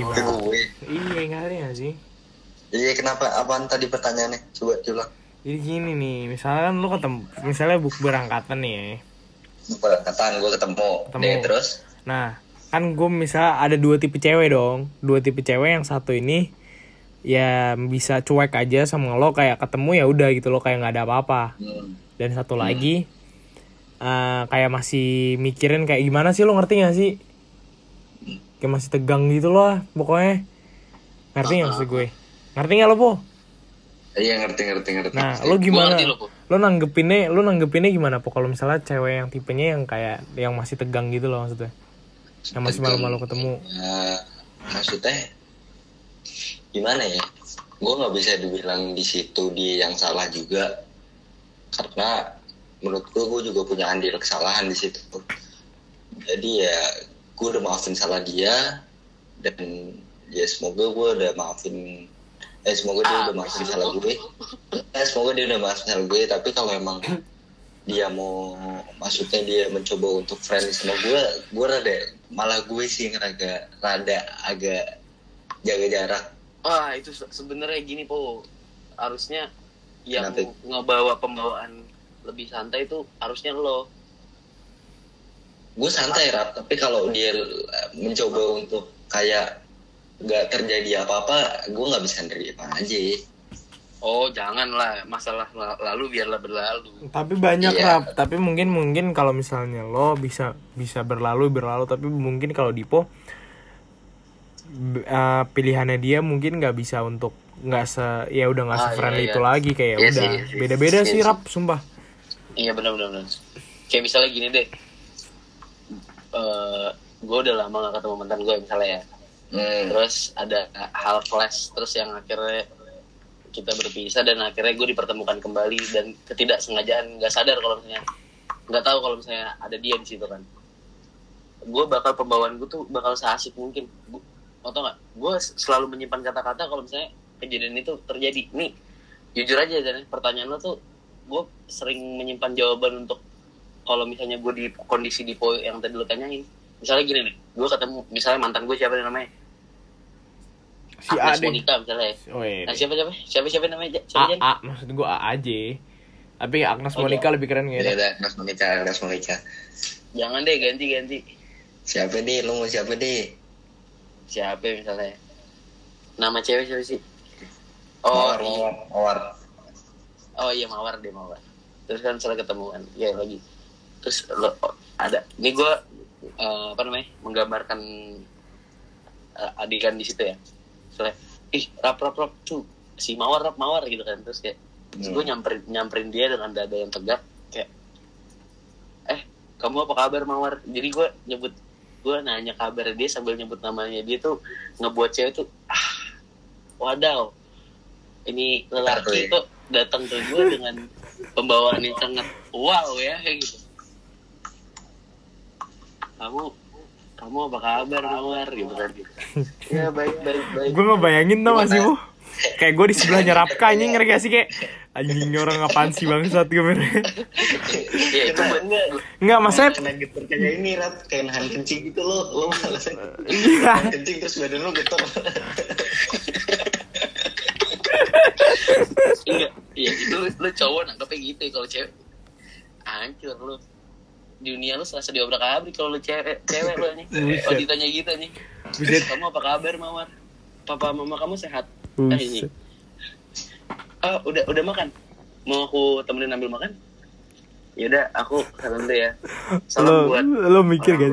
gue. iya gak sih Iya kenapa? Apaan tadi pertanyaannya? Coba diulang. jadi gini nih misalnya kan lo ketemu misalnya buk berangkatan nih ya Perkataan gue ketemu. Ketemu. Deh, terus? Nah, kan gue misalnya ada dua tipe cewek dong. Dua tipe cewek yang satu ini ya bisa cuek aja sama lo kayak ketemu ya udah gitu lo kayak nggak ada apa-apa. Hmm. Dan satu lagi eh, kayak masih mikirin kayak gimana sih lo ngerti gak sih? Kayak masih tegang gitu loh pokoknya. Ngerti gak maksud gue? Ngerti gak lo po? Iya ngerti ngerti ngerti. Nah, lo gimana? ngerti lo. Lo nanggepinnya, lo nanggepinnya gimana po? Kalau misalnya cewek yang tipenya yang kayak yang masih tegang gitu loh maksudnya, yang masih malu-malu ketemu. Nah, maksudnya gimana ya? Gue nggak bisa dibilang di situ dia yang salah juga, karena menurut gue gue juga punya andil kesalahan di situ. Jadi ya gue udah maafin salah dia dan ya semoga gue udah maafin eh semoga dia Ah, udah maafin salah gue. Eh, semoga dia udah maafin salah gue. Tapi kalau emang dia mau maksudnya dia mencoba untuk friendly sama gue gue rada malah gue sih yang rada rada agak jaga jarak Wah itu se- sebenarnya gini po harusnya yang Kenapa? ngebawa pembawaan lebih santai itu harusnya lo. Gue santai rap tapi kalau dia eh, mencoba untuk kayak nggak terjadi apa apa gue nggak bisa nerima aja Oh janganlah masalah la- lalu biarlah berlalu. Tapi banyak Iya. Rap. Tapi mungkin mungkin kalau misalnya lo bisa bisa berlalu berlalu tapi mungkin kalau Dipo eh, pilihannya dia mungkin nggak bisa untuk nggak se ya udah nggak Ah, se-friendly iya, itu iya. lagi kayak Iya udah iya beda-beda Iya sih sih. Rap sumpah. Iya benar benar benar. Kayak misalnya gini deh. Eh gue udah lama gak ketemu mantan gue misalnya ya. hmm. Terus ada hal flash terus yang akhirnya kita berpisah dan akhirnya gue dipertemukan kembali dan ketidaksengajaan nggak sadar kalau misalnya nggak tahu kalau misalnya ada dia di situ kan gue bakal pembawaan gue tuh bakal seasik mungkin gue tau nggak gue selalu menyimpan kata-kata kalau misalnya kejadian itu terjadi nih jujur aja dan pertanyaan lo tuh gue sering menyimpan jawaban untuk kalau misalnya gue di kondisi di po yang tadi lo tanyain misalnya gini nih gue ketemu misalnya mantan gue siapa namanya Si A Agnes deh. Monica misalnya Oh, iya. Nah siapa siapa? Siapa siapa namanya? A, Siapa Jan? A, maksud gua A aja. Tapi Agnes Oh, Monica lebih keren Iya, kayaknya. ada Agnes Monica, Agnes Monica. Jangan deh ganti ganti. Siapa deh? Lu mau siapa deh? Siapa misalnya? Nama cewek siapa sih? Oh, Mawar, iya. Mawar, Mawar. oh iya mawar deh mawar. Terus kan setelah ketemu kan, ya lagi. Terus lo ada. Ini gue apa namanya? Menggambarkan eh, adegan di situ ya. Soalnya, ih rap rap rap tuh si mawar rap mawar gitu kan. Terus kayak Terus gue nyamperin nyamperin dia dengan dada yang tegak kayak eh kamu apa kabar mawar jadi gue nyebut gue nanya kabar dia sambil nyebut namanya dia tuh ngebuat cewek tuh ah wadaw ini lelaki Kartu ya? kok datang ke gue dengan pembawaan yang sangat wow ya kayak gitu kamu kamu apa kabar mawar gitu kan. Ya baik baik baik. Gue ngebayangin tau gak sih, Gimana? Bu? kayak gue di sebelahnya Rapka anjing ngerti gak sih kayak anjing ini orang apaan sih bangsat gue bener ya itu enggak Enggak maksudnya kena getar kayak ini rap kayak nahan kencing gitu lo lo malas Iya. kencing terus badan lo getar. Enggak iya itu lu cowok nangkepnya gitu ya kalau cewek. Hancur lu dunia lu serasa diobrak abrik kalau lu cewek cewek lu nih kalau ditanya gitu nih Buset. kamu apa kabar mawar papa mama kamu sehat? Buset. ah ini oh udah udah makan? Mau aku temenin ambil makan? Yaudah aku salam dulu ya. Salam lo buat lo mikir gak.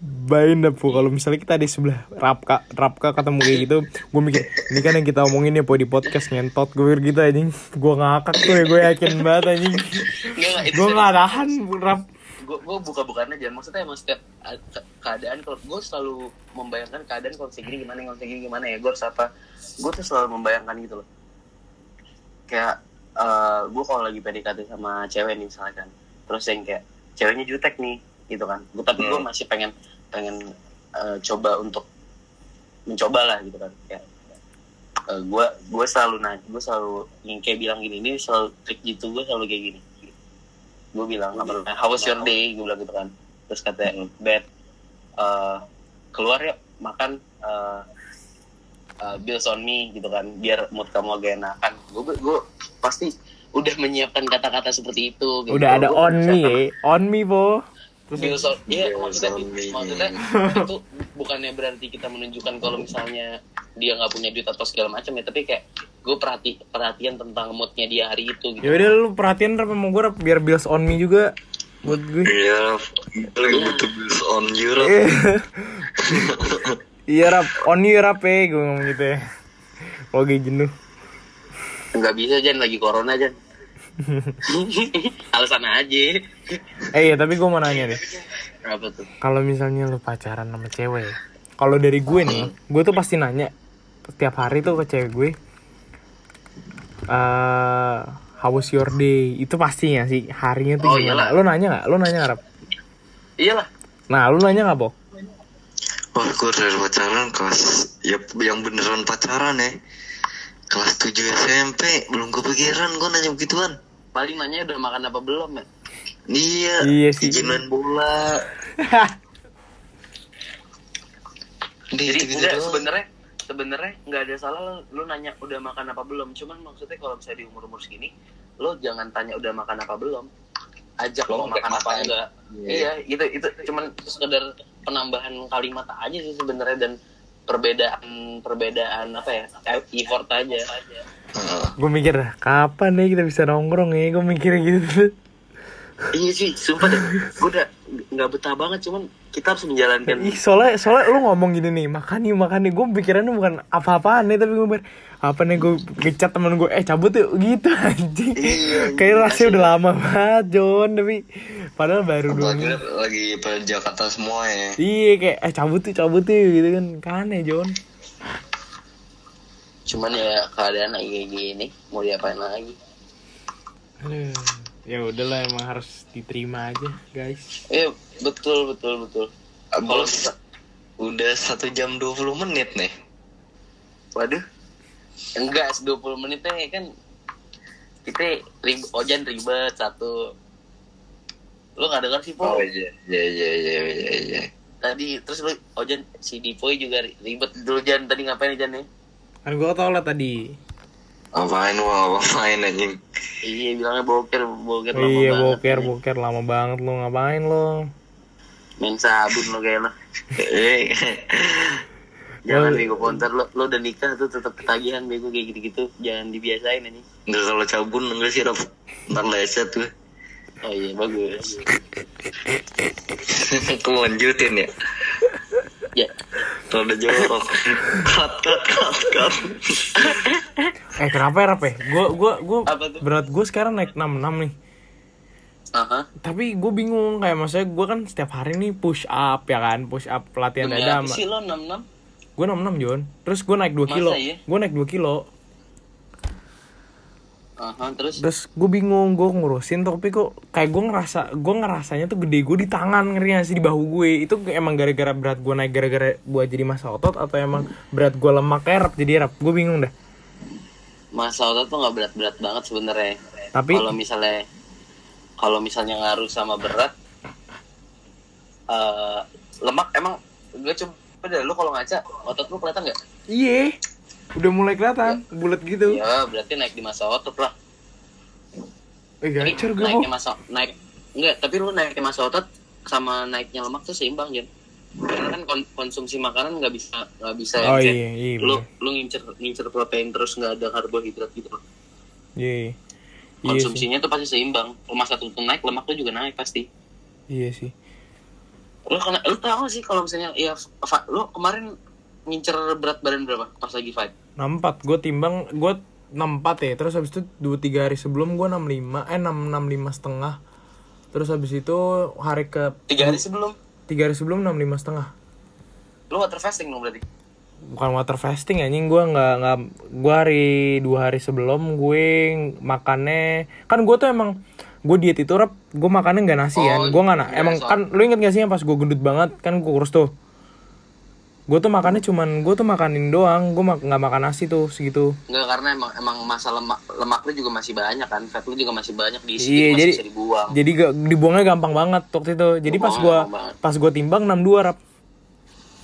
Bayin Po, kalau misalnya kita di sebelah Rapka, Rapka ketemu kayak gitu, gue mikir, ini kan yang kita omongin ya Po di podcast ngentot. Gue mikir gitu anjing, gue ngakak tuh ya, gue yakin banget anjing, gue nggak tahan Rap, gue gue buka bukaan aja. Maksudnya emang setiap ke- keadaan kalau gue selalu membayangkan keadaan kalau segini gimana kalau segini gimana ya. Gue harus apa? Gue tuh selalu membayangkan gitu loh. Kayak uh, gue kalau lagi PDKT sama cewek nih misalkan terus yang kayak ceweknya jutek nih gitu kan. Gue tapi gue masih pengen pengen uh, coba untuk mencoba lah gitu kan. Kayak gue gue selalu nanya gue selalu yang kayak bilang gini ini selalu trik gitu gue selalu kayak gini gue bilang apa namanya how was your day? Gue bilang gitu kan. Terus katanya bed uh, keluar yuk makan uh, uh, bills on me gitu kan biar mood kamu agak enakan. Gue gue pasti udah menyiapkan kata-kata seperti itu gitu. udah ada Gua on me ya, on me Po, Bills on, iya Bills maksudnya, on me. maksudnya itu bukannya berarti kita menunjukkan kalau misalnya dia nggak punya duit atau segala macam ya, tapi kayak gue perhati perhatian tentang moodnya dia hari itu gitu. ya udah lu perhatiin Rap sama gue biar bills on me juga, buat gue, iya Rap. lagi butuh bills on you Rap. iya. Rap, on you Rap ya, gue ngomong gitu ya, kalau kayak jenuh, nggak bisa Jan lagi corona Jan alasan aja. Eh iya tapi gue mau nanya deh, apa tuh? Kalau misalnya lu pacaran sama cewek kalau dari gue nih gue tuh pasti nanya setiap hari tuh ke cewek gue eh how was your day itu pastinya sih harinya tuh Oh, gimana iyalah. lu nanya nggak lu nanya nggak Rap? iyalah nah lu nanya nggak Bo? Wah, gue dari pacaran kelas ya yang beneran pacaran ya. Kelas 7 SMP belum kepikiran gue nanya begituan. paling nanya udah makan apa belum ya Iya, Iya sih. izinan bola. Di jadi gitu sebenarnya sebenarnya nggak ada salah lo, lo nanya udah makan apa belum. Cuman maksudnya kalau misalnya di umur umur segini lo jangan tanya udah makan apa belum. Ajak Lo lo makan apa makan. enggak iya itu itu cuman sekedar penambahan kalimat aja sih sebenarnya dan perbedaan perbedaan apa ya effort aja. Heeh. gue mikir kapan nih kita bisa nongkrong ya? Gue mikirnya gitu iya sih sumpah deh. Gue udah nggak betah banget cuman kita harus menjalankan. Ih, soalnya soalnya lu ngomong gini nih makan nih makan nih gue pikirannya bukan apa-apaan nih tapi gue mikir apa nih gue ngecat temen gue eh cabut yuk gitu anjing. Iya, kayak iya, rasanya udah lama banget John tapi padahal baru dua minggu. lagi pada Jakarta semua ya. iya kayak eh cabut tuh cabut tuh gitu kan. Kan ya John. Cuman ya keadaan lagi kayak gini mau diapain lagi? Aduh, ya udahlah emang harus diterima aja guys eh betul betul betul kalau Bos, udah satu jam 20 menit nih. Waduh. Enggak, 20 menitnya kan kita rib ojan ribet satu. Lu gak denger sih, Po? Oh iya, iya, iya, iya, iya, iya. Tadi terus lu ojan si Dipoy juga ri- ribet dulu Jan tadi ngapain Jan ya? kan gue tau lah tadi Apain wah, apain anjing. Iya, bilangnya boker, boker lama iya banget. boker boker lama banget lu ngapain lo Main sabun lo kayak lo. Eh, Jangan bego konter lo, lo udah nikah tuh tetap ketagihan bego kayak gitu-gitu. Jangan dibiasain ini. Enggak kalau cabun enggak sih, Rob. Ntar leset tuh. Oh iya, bagus. Aku lanjutin ya. Ya, udah jorok. Cut, cut, cut, cut. eh kenapa ya rap ya gue gue gue berat gue sekarang naik 66 nih aha. tapi gue bingung kayak maksudnya gue kan setiap hari nih push up ya kan push up pelatihan Demi dada apa sama sih lo 66? gue 66 Jon terus gue naik 2 Masa kilo iya? gue naik 2 kilo Terus terus gue bingung gue ngurusin tapi kok kayak gue ngerasa gue ngerasanya tuh gede gue di tangan ngeri sih di bahu gue itu emang gara-gara berat gue naik gara-gara buat jadi masa otot atau emang berat gue lemak kayak rap jadi rap gue bingung dah masa otot tuh nggak berat-berat banget sebenarnya. Tapi- kalau misalnya kalau misalnya ngaruh sama berat, eh lemak emang gue coba deh lu kalau ngaca otot lu kelihatan nggak? Iya. Udah mulai kelihatan bulat gitu. Ya berarti naik di masa otot lah. Eh gacor gue naiknya masa naik enggak tapi lu naiknya masa otot sama naiknya lemak tuh seimbang Jen. Karena kan kon- konsumsi makanan nggak bisa nggak bisa Oh yang kayak iya, iya lu bener. lu ngincer ngincer protein terus nggak ada karbohidrat gitu loh. Iya. Iya sih. Konsumsinya tuh pasti seimbang. Lemak satu tuh naik, lemak tuh juga naik pasti. Iya sih. Lu kena, lu nggak sih kalau misalnya ya lu kemarin ngincer berat badan berapa pas lagi fight? 64 gue timbang gue 64 ya terus habis itu 2 3 hari sebelum gue 65 eh 6 65 setengah terus habis itu hari ke Tiga hari sebelum. 3 hari sebelum 65 setengah Lu water fasting dong berarti. bukan water fasting anjing gue nggak nggak gue hari dua hari sebelum gue makannya kan gue tuh emang gue diet itu rap gue makannya nggak nasi kan Oh, gue nggak iya, emang kan lu inget gak sih yang pas gue gendut banget kan gue kurus tuh gue tuh makannya cuman gue tuh makanin doang. Gue mak- nggak makan nasi tuh segitu. Enggak karena emang emang masa lemak lemak lu juga masih banyak kan, fat lu juga masih banyak diisi Iya, masih jadi- bisa dibuang. jadi gak, dibuangnya gampang banget waktu itu. Jadi pas gampang banget. pas gua timbang 62 rap.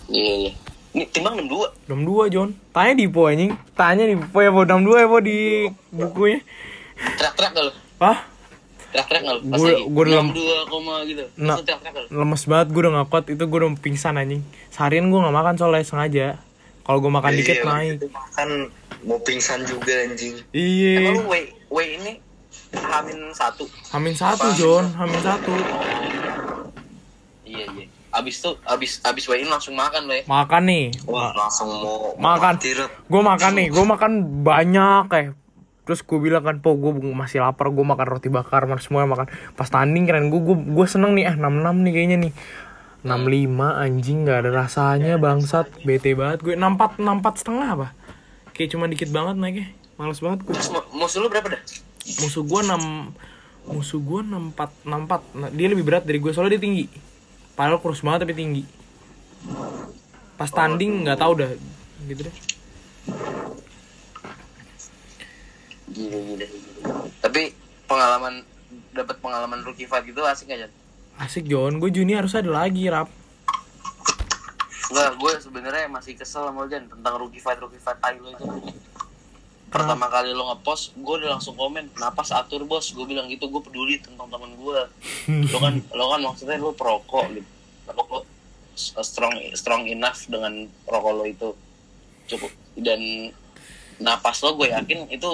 Iya iya. Ini timbang 62. 62 John. Tanya di po anjing. Tanya di po ya po. 62 ya po di bukunya. Teriak-teriak kalau ah teriak-teriak kalau pas gua dalam- 62 koma gitu. Nah. Lemes banget gua udah gak kuat. Itu gua udah pingsan anjing. Seharian gua gak makan soalnya sengaja. Kalau gua makan dikit Iya, naik. Kan mau pingsan juga anjing. Emang iya lu whey whey ini hamin satu. hamin satu John hamin satu. Iya iya. Abis tuh abis abis whey ini langsung makan lo ya. makan nih. Wah, langsung mau makan. gue makan nih. Gue makan banyak kayak terus gue bilang kan po gue masih lapar gue makan roti bakar man semua makan. Pas tanding keren gue gue gue seneng nih eh 66 nih kayaknya nih. 65 anjing nggak ada rasanya bangsat. bete banget gue 64 64 setengah apa? Kayak cuma dikit banget naiknya. Males banget gue musuh lu berapa dah? musuh gue 6 musuh gue 64 64 nah, dia lebih berat dari gue soalnya dia tinggi. Padahal kurus banget tapi tinggi. Pas tanding nggak tahu dah gitu deh Gila gila. Tapi pengalaman dapat pengalaman rookie fight gitu asik aja. Asik John, gue Juni harus ada lagi rap. Enggak, gue sebenarnya masih kesel sama Jan tentang rookie fight rookie fight tai lo itu. Pertama kali lo ngepost, gue udah langsung komen, napas atur bos, gue bilang gitu, gue peduli tentang temen gue. Lo kan, lo kan maksudnya lo perokok gitu, lo strong strong enough dengan rokok lo itu cukup dan napas lo gue yakin itu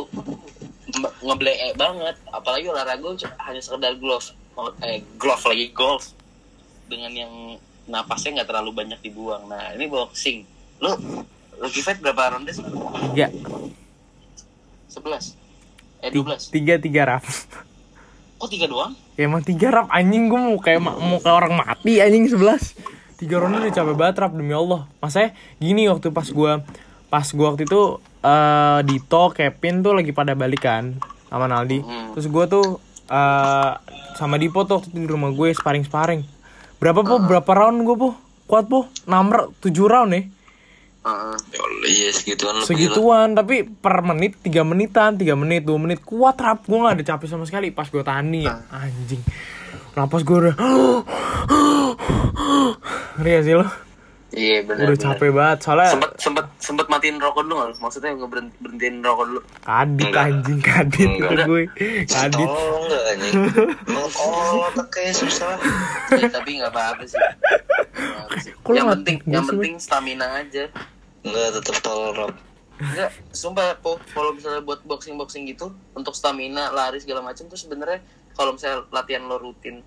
nge- ngeblee banget, apalagi olahraga hanya sekedar glove, eh glove lagi golf dengan yang napasnya nggak terlalu banyak dibuang. Nah ini boxing, lo rookie fight berapa ronde sih? Tiga, 11 Eh Ti- 12 tiga tiga rap. Kok tiga doang? Ya emang tiga rap anjing gue mau kayak ma- mau kayak orang mati anjing sebelas. Tiga ronde udah capek banget rap demi Allah. Masanya gini waktu pas gue pas gue waktu itu eh Dito, Kevin tuh lagi pada balikan sama Naldi. Hmm. Terus gue tuh eh sama Dipo tuh waktu itu di rumah gue sparring sparring. Berapa po? Berapa round gue po? Kuat po? 6 tujuh round nih. Heeh. Ya Allah, Iya segituan lebih lah. segituan tapi per menit tiga menitan tiga menit dua menit kuat rap gue nggak ada capek sama sekali pas gue tani ya anjing napas gue udah ngeri gak sih lo Iya benar. udah capek banget soalnya Sempet sempet sempet matiin rokok dulu nggak? Maksudnya ngeberhenti berhentiin rokok dulu. kadit Enggak. anjing kadit itu Enggak. gue kadit Oh enggak anjing. Oh, otaknya susah. Ya, tapi nggak apa-apa sih. Nggak apa-apa sih. Yang nggak- penting nggak yang penting stamina aja. Enggak tetap tolol Rob. Enggak, sumpah po, kalau misalnya buat boxing boxing gitu untuk stamina, lari segala macam tuh sebenarnya kalau misalnya latihan lo rutin,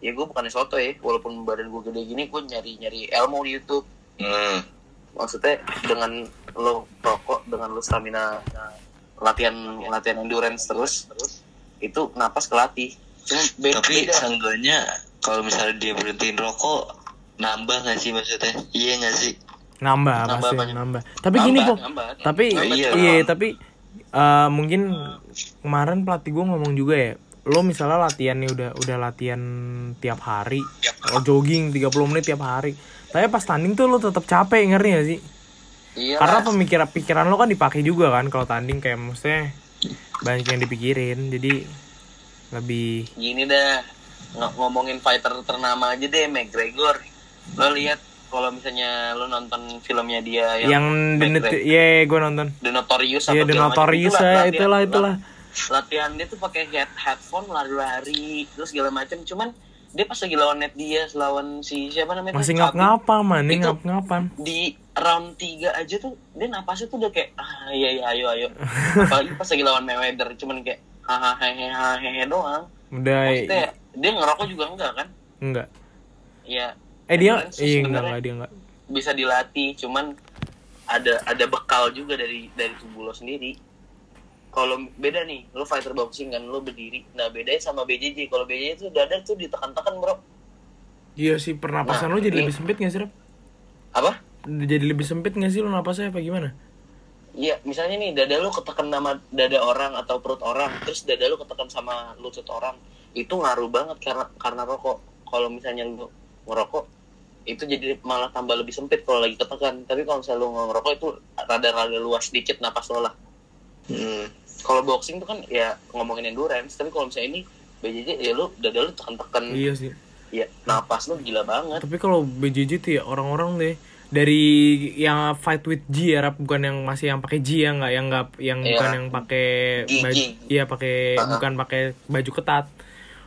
ya gue bukan soto ya, walaupun badan gue gede gini, gue nyari nyari ilmu di YouTube. Hmm. Maksudnya dengan lo rokok, dengan lo stamina nah, latihan latihan endurance terus, terus itu napas kelatih. Cuma be- Tapi beda. seenggaknya kalau misalnya dia berhentiin rokok nambah nggak sih maksudnya? Iya nggak sih? nambah Nambah pasti banyak. nambah tapi gini Nambah, po nambah. tapi Nambah iya, juga. tapi eh, mungkin kemarin pelatih gue ngomong juga ya lo misalnya latihan nih udah udah latihan tiap hari oh, jogging 30 menit tiap hari. Tapi pas tanding tuh lo tetap capek ngerti gak sih? Iya. Karena pemikiran pikiran lo kan dipakai juga kan kalau tanding kayak maksudnya banyak yang dipikirin jadi lebih gini dah ng- ngomongin fighter ternama aja deh McGregor. Lo lihat kalau misalnya lo nonton filmnya dia yang, yang The iya gue nonton. The Notorious apa The Notorious itulah ya, latihan- itulah, itulah. Latihan dia tuh pakai head headphone lari-lari terus segala macam cuman dia pas lagi lawan net dia lawan si siapa namanya masih Khabib, ngap-ngapan man ini Itu- ngap-ngapan. di round 3 aja tuh dia napasnya tuh udah kayak ah iya iya ayo ayo. Apalagi pas lagi lawan Mayweather cuman kayak hahaha hehehe hehe doang. Udah maksudnya dia ngerokok juga enggak kan? Enggak. Ya eh dia iya enggak enggak dia enggak. bisa dilatih cuman ada ada bekal juga dari dari tubuh lo sendiri kalau beda nih lo fighter boxing kan lo berdiri nah bedanya sama BJJ kalau BJJ tuh dada tuh ditekan-tekan bro iya sih pernapasan Nah, lo jadi ini- lebih sempit nggak sih Rap? apa jadi lebih sempit nggak sih lo napasnya apa gimana Iya, misalnya nih dada lu ketekan sama dada orang atau perut orang, terus dada lu ketekan sama lutut orang, itu ngaruh banget karena karena rokok. Kalau misalnya lu ngerokok, itu jadi malah tambah lebih sempit kalau lagi ketekan. Tapi kalau misalnya lu ngerokok itu rada-rada luas sedikit napas lo lah. Hmm. Kalau boxing tuh kan ya ngomongin endurance, tapi kalau misalnya ini BJJ ya lu dada lu tekan-tekan, iya sih ya napas lu gila banget. tapi kalau BJJ tuh ya orang-orang deh dari yang fight with G ya Rap, bukan yang masih yang pakai G ya nggak yang nggak yang Iya. bukan yang pakai baju iya pakai Uh-uh. bukan pakai baju ketat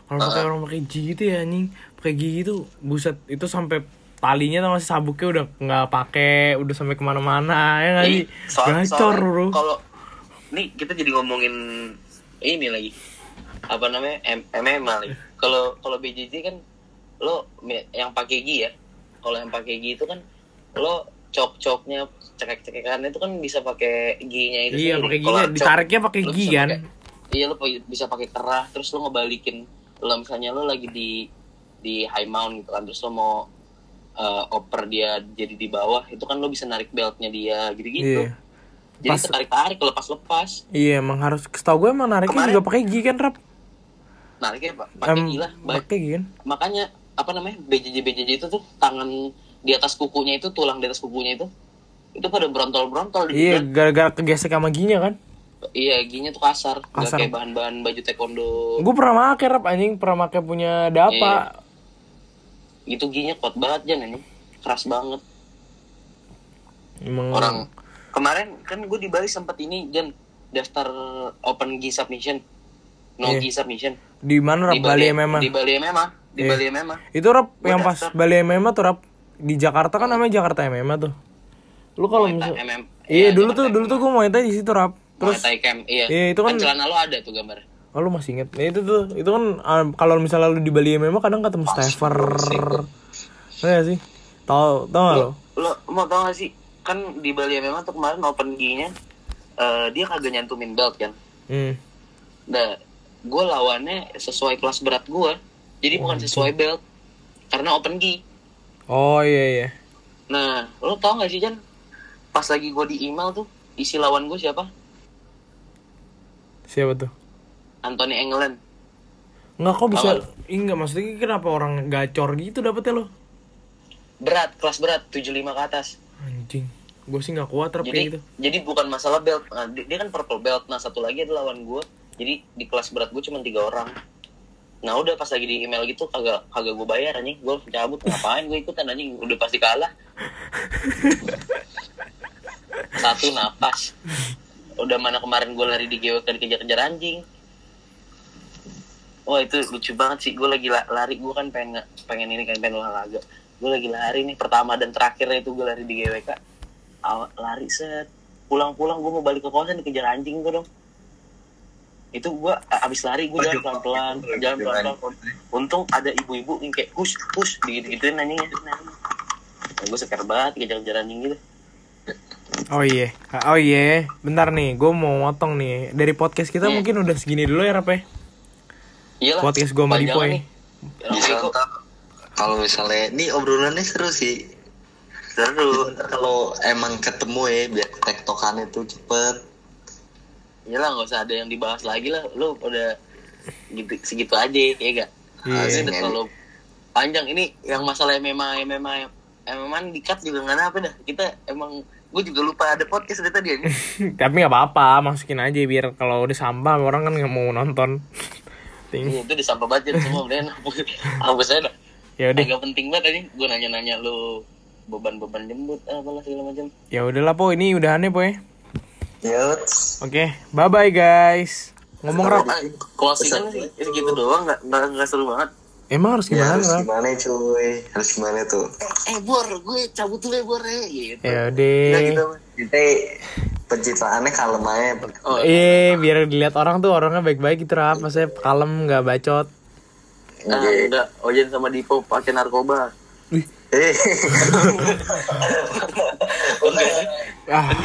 kalau pakai orang pakai G gitu ya anjing pakai G gitu buset itu sampai talinya tuh masih sabuknya udah nggak pakai udah sampai ke mana-mana ya nggak sih gacor bro Kalau nih kita jadi ngomongin ini lagi. Apa namanya? M MMA lagi. Kalau kalau BJJ kan lo yang pakai gi ya. Kalau yang pakai gi itu kan lo cok-coknya cekek-cekekannya itu kan bisa pakai ginya itu iya pakai G Kalau nya cok, ditariknya pakai lo G bisa kan? pakai- iya lo bisa pakai kerah terus lo ngebalikin. Lo misalnya lo lagi di di high mount gitu kan terus lo mau uh, oper dia jadi di bawah itu kan lo bisa narik beltnya dia gitu-gitu. Iya jadi Pas- tarik-tarik lepas lepas. Iya emang harus setahu gue emang nariknya Kemarin- juga pakai G kan Rap? Nariknya pak pakai gila Ba- pakai G kan? Makanya apa namanya BJJ BJJ itu tuh tangan di atas kukunya itu tulang di atas kukunya itu itu pada brontol di iya gara-gara kegesek sama G-nya kan? Iya giginya tuh kasar. Kasar. kayak bahan-bahan baju taekwondo. Gue pernah make rap anjing. Pernah make punya Dapa. Itu giginya kuat banget jan ini keras banget. Emang orang kemarin kan gue di Bali sempet ini jan daftar open gi submission. No Iya. gi submission. Di mana rap? Di Bali MMA di Bali MMA di Iya. Bali MMA itu rap Gua yang pas daftar. Bali MMA tuh rap di Jakarta kan namanya Jakarta MMA tuh. Lu kalau misal MM iya dulu Jakarta tuh dulu tuh gue mau di situ rap. Terus Camp, iya. Iya, itu kan- celana lo ada tuh gambar. oh, lu masih inget. Nah, itu tuh itu kan ah, kalau misalnya lu di Bali MMA kadang ketemu Stever Iya sih? Tau tau gak lo Lo mau tau gak sih? Kan di Bali memang tuh kemarin open gi-nya eh, dia kagak nyantumin belt kan. hmm. Nah, gue lawannya sesuai kelas berat gue. Jadi bukan sesuai belt. Karena open gi. oh iya iya Nah, lo tau gak sih Jan? Pas lagi gue di email tuh, isi lawan gue siapa? siapa tuh Anthony England. Enggak kok bisa enggak maksudnya kenapa orang gacor gitu dapetnya lo Berat, kelas berat, 75 ke atas. Anjing. Gue sih nggak kuat rap jadi gitu. jadi bukan masalah belt. Nah, dia, dia kan purple belt. Nah satu lagi ada lawan gue jadi di kelas berat gue cuma tiga orang. Nah udah pas lagi di email gitu kagak kagak gue bayar anjing. Gue cabut. Ngapain gue ikutan anjing? Udah pasti kalah. Satu napas. Udah mana kemarin gue lari di GWK dikejar-kejar anjing. Wah itu lucu banget sih. Gue lagi la- lari. Gue kan pengen nge- pengen ini kan pengen olahraga gue lagi lari nih pertama dan terakhirnya itu gue lari di GWK lari set. Pulang-pulang gue mau balik ke kosan dikejar anjing gue dong. Itu gue abis lari gue jalan pelan-pelan jalan pelan-pelan. untung ada ibu-ibu yang kayak push push gitu gituin anjingnya. Nah, gue seker banget kejar-kejar anjing gitu. Oh iya, oh iya, bentar nih, gue mau motong nih. Dari podcast kita Hmm. mungkin udah segini dulu ya Rap ya. iyalah Podcast gua sama nih. Orang bisa kalau misalnya ini obrolannya seru sih. Seru. Kalau emang ketemu ya biar tektokan itu cepet. Iyalah nggak usah ada yang dibahas lagi lah. Lu udah gitu segitu aja ya gak Iya. Ini udah terlalu panjang ini yang masalah MMA MMA emang dikat juga nggak apa dah. Kita emang gue juga lupa ada podcast dari tadi ya Tapi nggak apa-apa, masukin aja biar kalau udah sampah orang kan nggak mau nonton. Iya, itu disampah budget semua bener hapus aja dah Ya udah, agak penting banget tadi gue nanya-nanya lu beban-beban jembut apalah segala macam ya udahlah po, ini udahannya po ya. Yut. Oke, bye bye guys. Ngomong rap. Closingan sih itu gitu doang nggak nggak seru banget Emang harus Ya gimana harus rap? gimana cuy? Harus gimana tuh? eh bor gue cabut dulu ya bor ya gitu Ya udah. gitu Jadi pencitraannya kalem aja. oh Eh, biar dilihat orang tuh orangnya baik-baik gitu rap, maksudnya kalem nggak bacot. Ah, enggak Ojen sama Dipo pakai narkoba Eh. Ah.